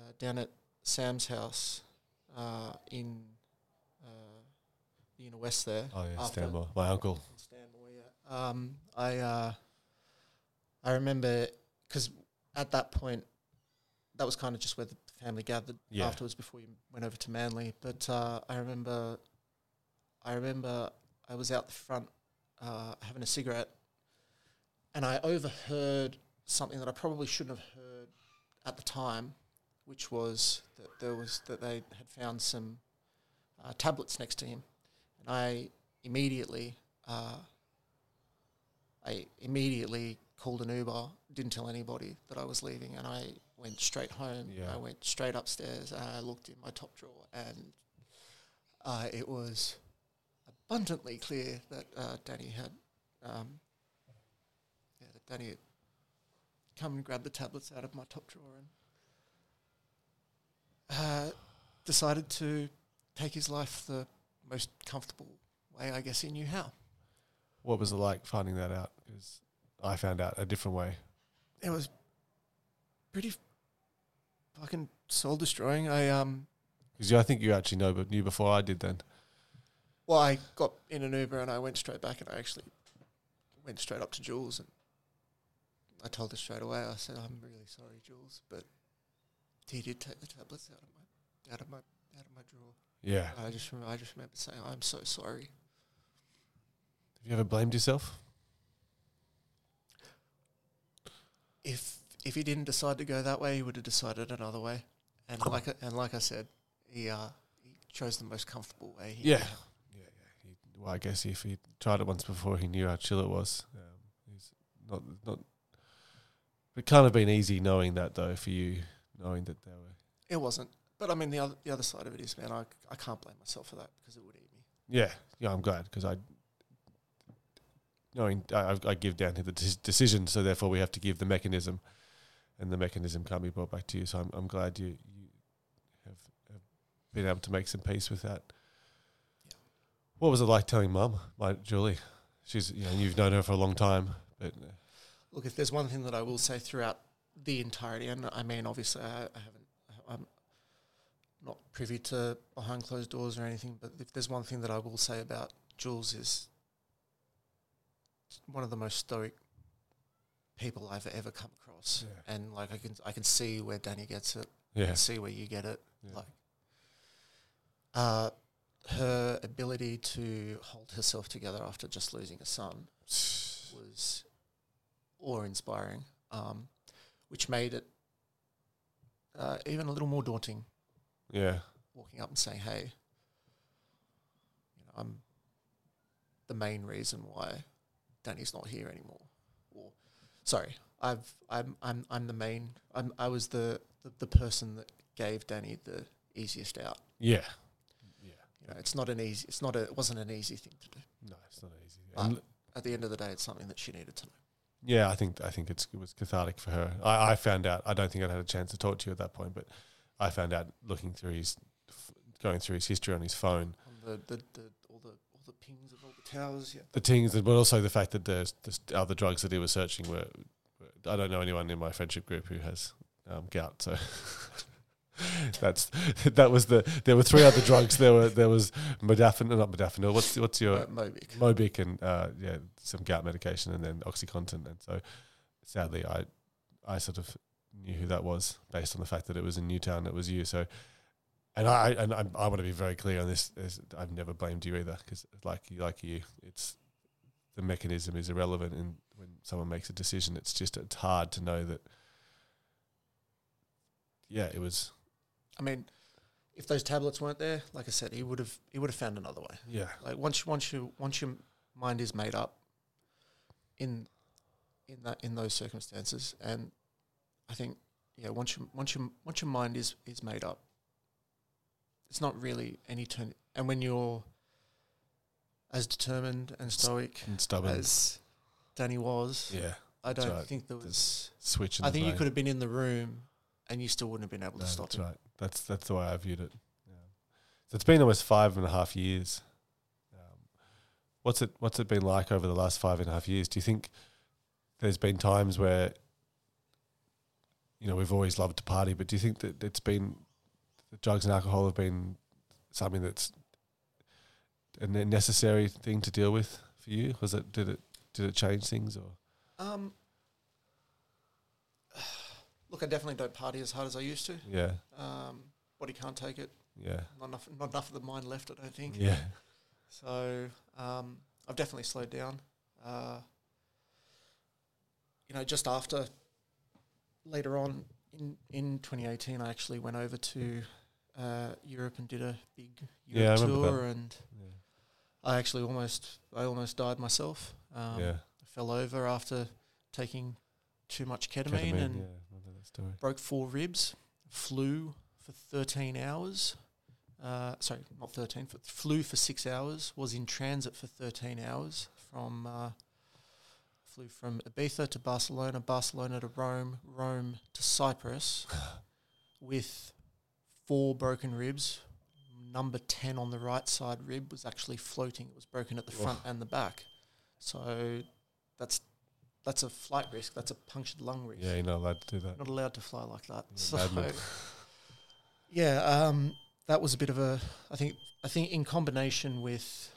uh, down at Sam's house uh, in uh, the inner west there. Oh yeah, Stanmore, my uncle. Stanmore, yeah. Um, I uh, I remember because at that point, that was kind of just where the family gathered Yeah. afterwards before you went over to Manly. But uh, I remember, I remember I was out the front uh, having a cigarette, and I overheard something that I probably shouldn't have heard at the time, which was that there was that they had found some uh, tablets next to him, and I immediately, uh, I immediately called an Uber. Didn't tell anybody that I was leaving, and I went straight home. Yeah. I went straight upstairs, and I looked in my top drawer, and uh, it was abundantly clear that uh, Danny had, um, yeah, that Danny had come and grabbed the tablets out of my top drawer and uh, decided to take his life the most comfortable way, I guess he knew how. What was it like finding that out? Because I found out a different way. It was pretty fucking soul destroying. I um, Because I think you actually know, but knew before I did. Then well, I got in an Uber and I went straight back and I actually went straight up to Jules and I told her straight away. I said, "I'm really sorry, Jules, but he did take the tablets out of my out of my out of my drawer." yeah. I just remember, I just remember saying, "I'm so sorry." Have you ever blamed yourself? if if he didn't decide to go that way, he would have decided another way. And like I- and like I said, he uh, he chose the most comfortable way. Yeah. Yeah, yeah. He, well, I guess if he tried it once before, he knew how chill it was. Um, he's not not It can't have been easy knowing that though for you, knowing that they were. It wasn't. But I mean, the other the other side of it is, man, I, I can't blame myself for that because it would eat me. Yeah, yeah, I'm glad because I, knowing I, I give down to the de- decision, so therefore we have to give the mechanism, and the mechanism can't be brought back to you. So I'm I'm glad you you have, have been able to make some peace with that. Yeah. What was it like telling mum, my Julie? She's you know you've known her for a long time, but uh, Look, if there's one thing that I will say throughout the entirety, and I mean, obviously, I, I haven't, I'm not privy to behind closed doors or anything, but if there's one thing that I will say about Jules is one of the most stoic people I've ever come across, Yeah. and like I can, I can see where Danny gets it, I yeah, can see where you get it, yeah. like uh, her ability to hold herself together after just losing a son was awe-inspiring, um, which made it uh, even a little more daunting. yeah, Walking up and saying, "Hey, you know, I'm the main reason why Danny's not here anymore," or sorry, I've I'm I'm I'm the main I'm I was the the, the person that gave Danny the easiest out. yeah, yeah. You know, it's not an easy. It's not a. It wasn't an easy thing to do. No, it's not easy. At the end of the day, it's something that she needed to know. Yeah, I think I think it's, it was cathartic for her. I, I found out. I don't think I'd had a chance to talk to you at that point, but I found out looking through his, f- going through his history on his phone, On the, the, the all the all the pings of all the towers. Yeah. the things, but also the fact that there's, there's other drugs that he was searching were. were- I don't know anyone in my friendship group who has um, gout, so that's that was the. There were three other drugs. There were there was modafinil, not modafinil. What's what's your Uh, Mobic. Mobic and uh, yeah, some gout medication, and then OxyContin. And so, sadly, I I sort of knew who that was based on the fact that it was in Newtown. It was you. So, and I and I, I want to be very clear on this. Is I've never blamed you either because like like you, it's the mechanism is irrelevant. And when someone makes a decision, it's just it's hard to know that. Yeah, it was. I mean, if those tablets weren't there, like I said, he would have he would have found another way. Yeah, Like once once you once your mind is made up in in that in those circumstances, and I think yeah, once you once you once your mind is is made up, it's not really any turn. And when you're as determined and stoic and stubborn. as Danny was, yeah, I don't right. think there was. switch. In I the think you could have been in the room, and you still wouldn't have been able No, to stop that's it. right. That's that's the way I viewed it. Yeah. So it's been almost five and a half years. Um, what's it What's it been like over the last five and a half years? Do you think there's been times where you know we've always loved to party, but do you think that it's been drugs and alcohol have been something that's a necessary thing to deal with for you? Was it did it did it change things or Um, look, I definitely don't party as hard as I used to. yeah Um, body can't take it. yeah Not enough. Not enough of the mind left. I don't think. yeah So um, I've definitely slowed down. Uh, you know, just after later on in in 2018, I actually went over to uh, Europe and did a big Yeah, Europe remember tour, and I actually almost I almost died myself. Um, yeah I fell over after taking too much ketamine, Ketamine, and yeah story broke four ribs, flew for 13 hours. Uh, sorry, not 13, but flew for six hours, was in transit for 13 hours from, uh, flew from Ibiza to Barcelona, Barcelona to Rome, Rome to Cyprus with four broken ribs. Number 10 on the right side rib was actually floating. It was broken at the Oh. front and the back. So that's that's a flight risk. That's a punctured lung risk Yeah, you're not allowed to do that. not allowed to fly like that. You're So, yeah, um, that was a bit of a. I think. I think in combination with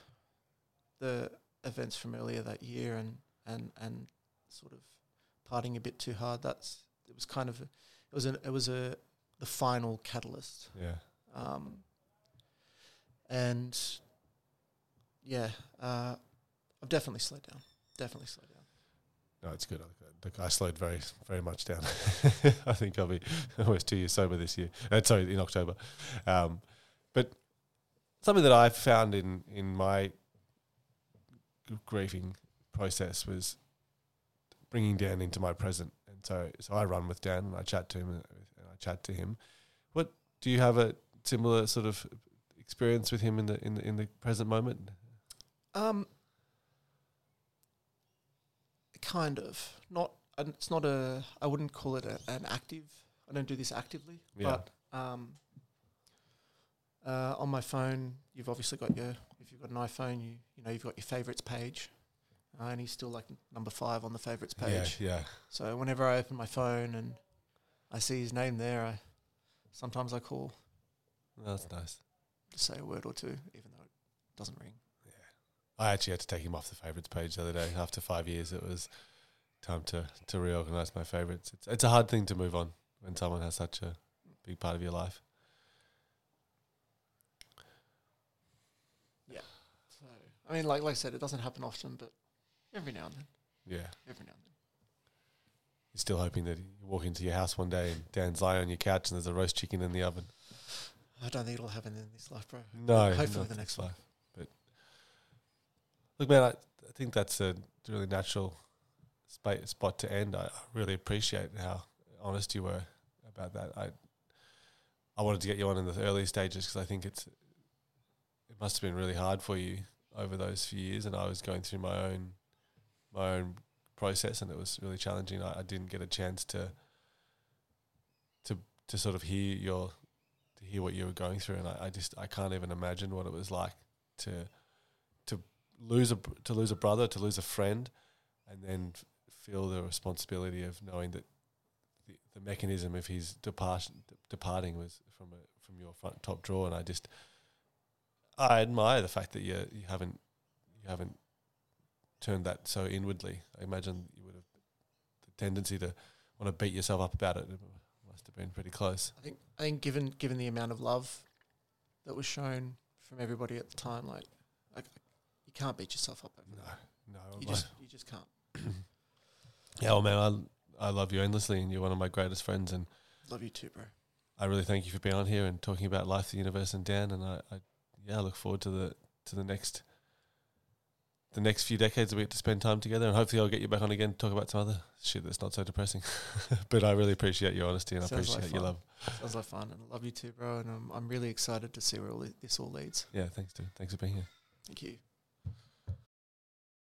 the events from earlier that year and and and sort of partying a bit too hard. That's it was kind of a, it was a it was a the final catalyst. Yeah. Um, and yeah, uh, I've definitely slowed down. Definitely slowed down. No, it's good. Look, I slowed very, very much down. I think I'll be almost two years sober this year. Uh, sorry, in October. Um, but something that I found in in my grieving process was bringing down into my present and so so I run with Dan and I chat to him and I chat to him. What do you have a similar sort of experience with him in the in the, in the present moment? Um, kind of. Not. It's not a. I wouldn't call it a, an active. I don't do this actively. Yeah. But um, uh, on my phone, you've obviously got your. If you've got an iPhone, you you know you've got your favorites page, uh, and he's still like number five on the favorites page. Yeah, yeah. So whenever I open my phone and I see his name there, I sometimes I call That's nice. to say a word or two, even though it doesn't ring. I actually had to take him off the favorites page the other day. After five years, it was time to to reorganize my favorites. It's it's a hard thing to move on when someone has such a big part of your life. Yeah. So I mean, like like I said, it doesn't happen often, but every now and then, Yeah. every now and then. You're still hoping that you walk into your house one day and Dan's lying on your couch and there's a roast chicken in the oven. I don't think it'll happen in this life, bro. No, Hopefully the next life. Look, man, I, I think that's a really natural spa- spot to end. I, I really appreciate how honest you were about that. I I wanted to get you on in the early stages because I think it's it must have been really hard for you over those few years, and I was going through my own my own process, and it was really challenging. I, I didn't get a chance to to to sort of hear your to hear what you were going through, and I, I just I can't even imagine what it was like to lose a to lose a brother, to lose a friend, and then feel the responsibility of knowing that the, the mechanism of his depart departing was from a, from your front top drawer, and I just I admire the fact that you you haven't you haven't turned that so inwardly. I imagine you would have the tendency to want to beat yourself up about it. It must have been pretty close. I think I think given given the amount of love that was shown from everybody at the time, like, like you can't beat yourself up over No, that. no. You just you just can't. yeah, well, man, I I love you endlessly, and you're one of my greatest friends, and Love you too, bro. I really thank you for being on here and talking about life, the universe, and Dan. And I, I yeah, I look forward to the to the next the next few decades that we get to spend time together, and hopefully I'll get you back on again to talk about some other shit that's not so depressing. but I really appreciate your honesty and I Sounds like appreciate your love. Sounds like fun, and I love you too, bro. And I'm I'm really excited to see where all this all leads. Yeah, thanks, dude. Thanks for being here. Thank you.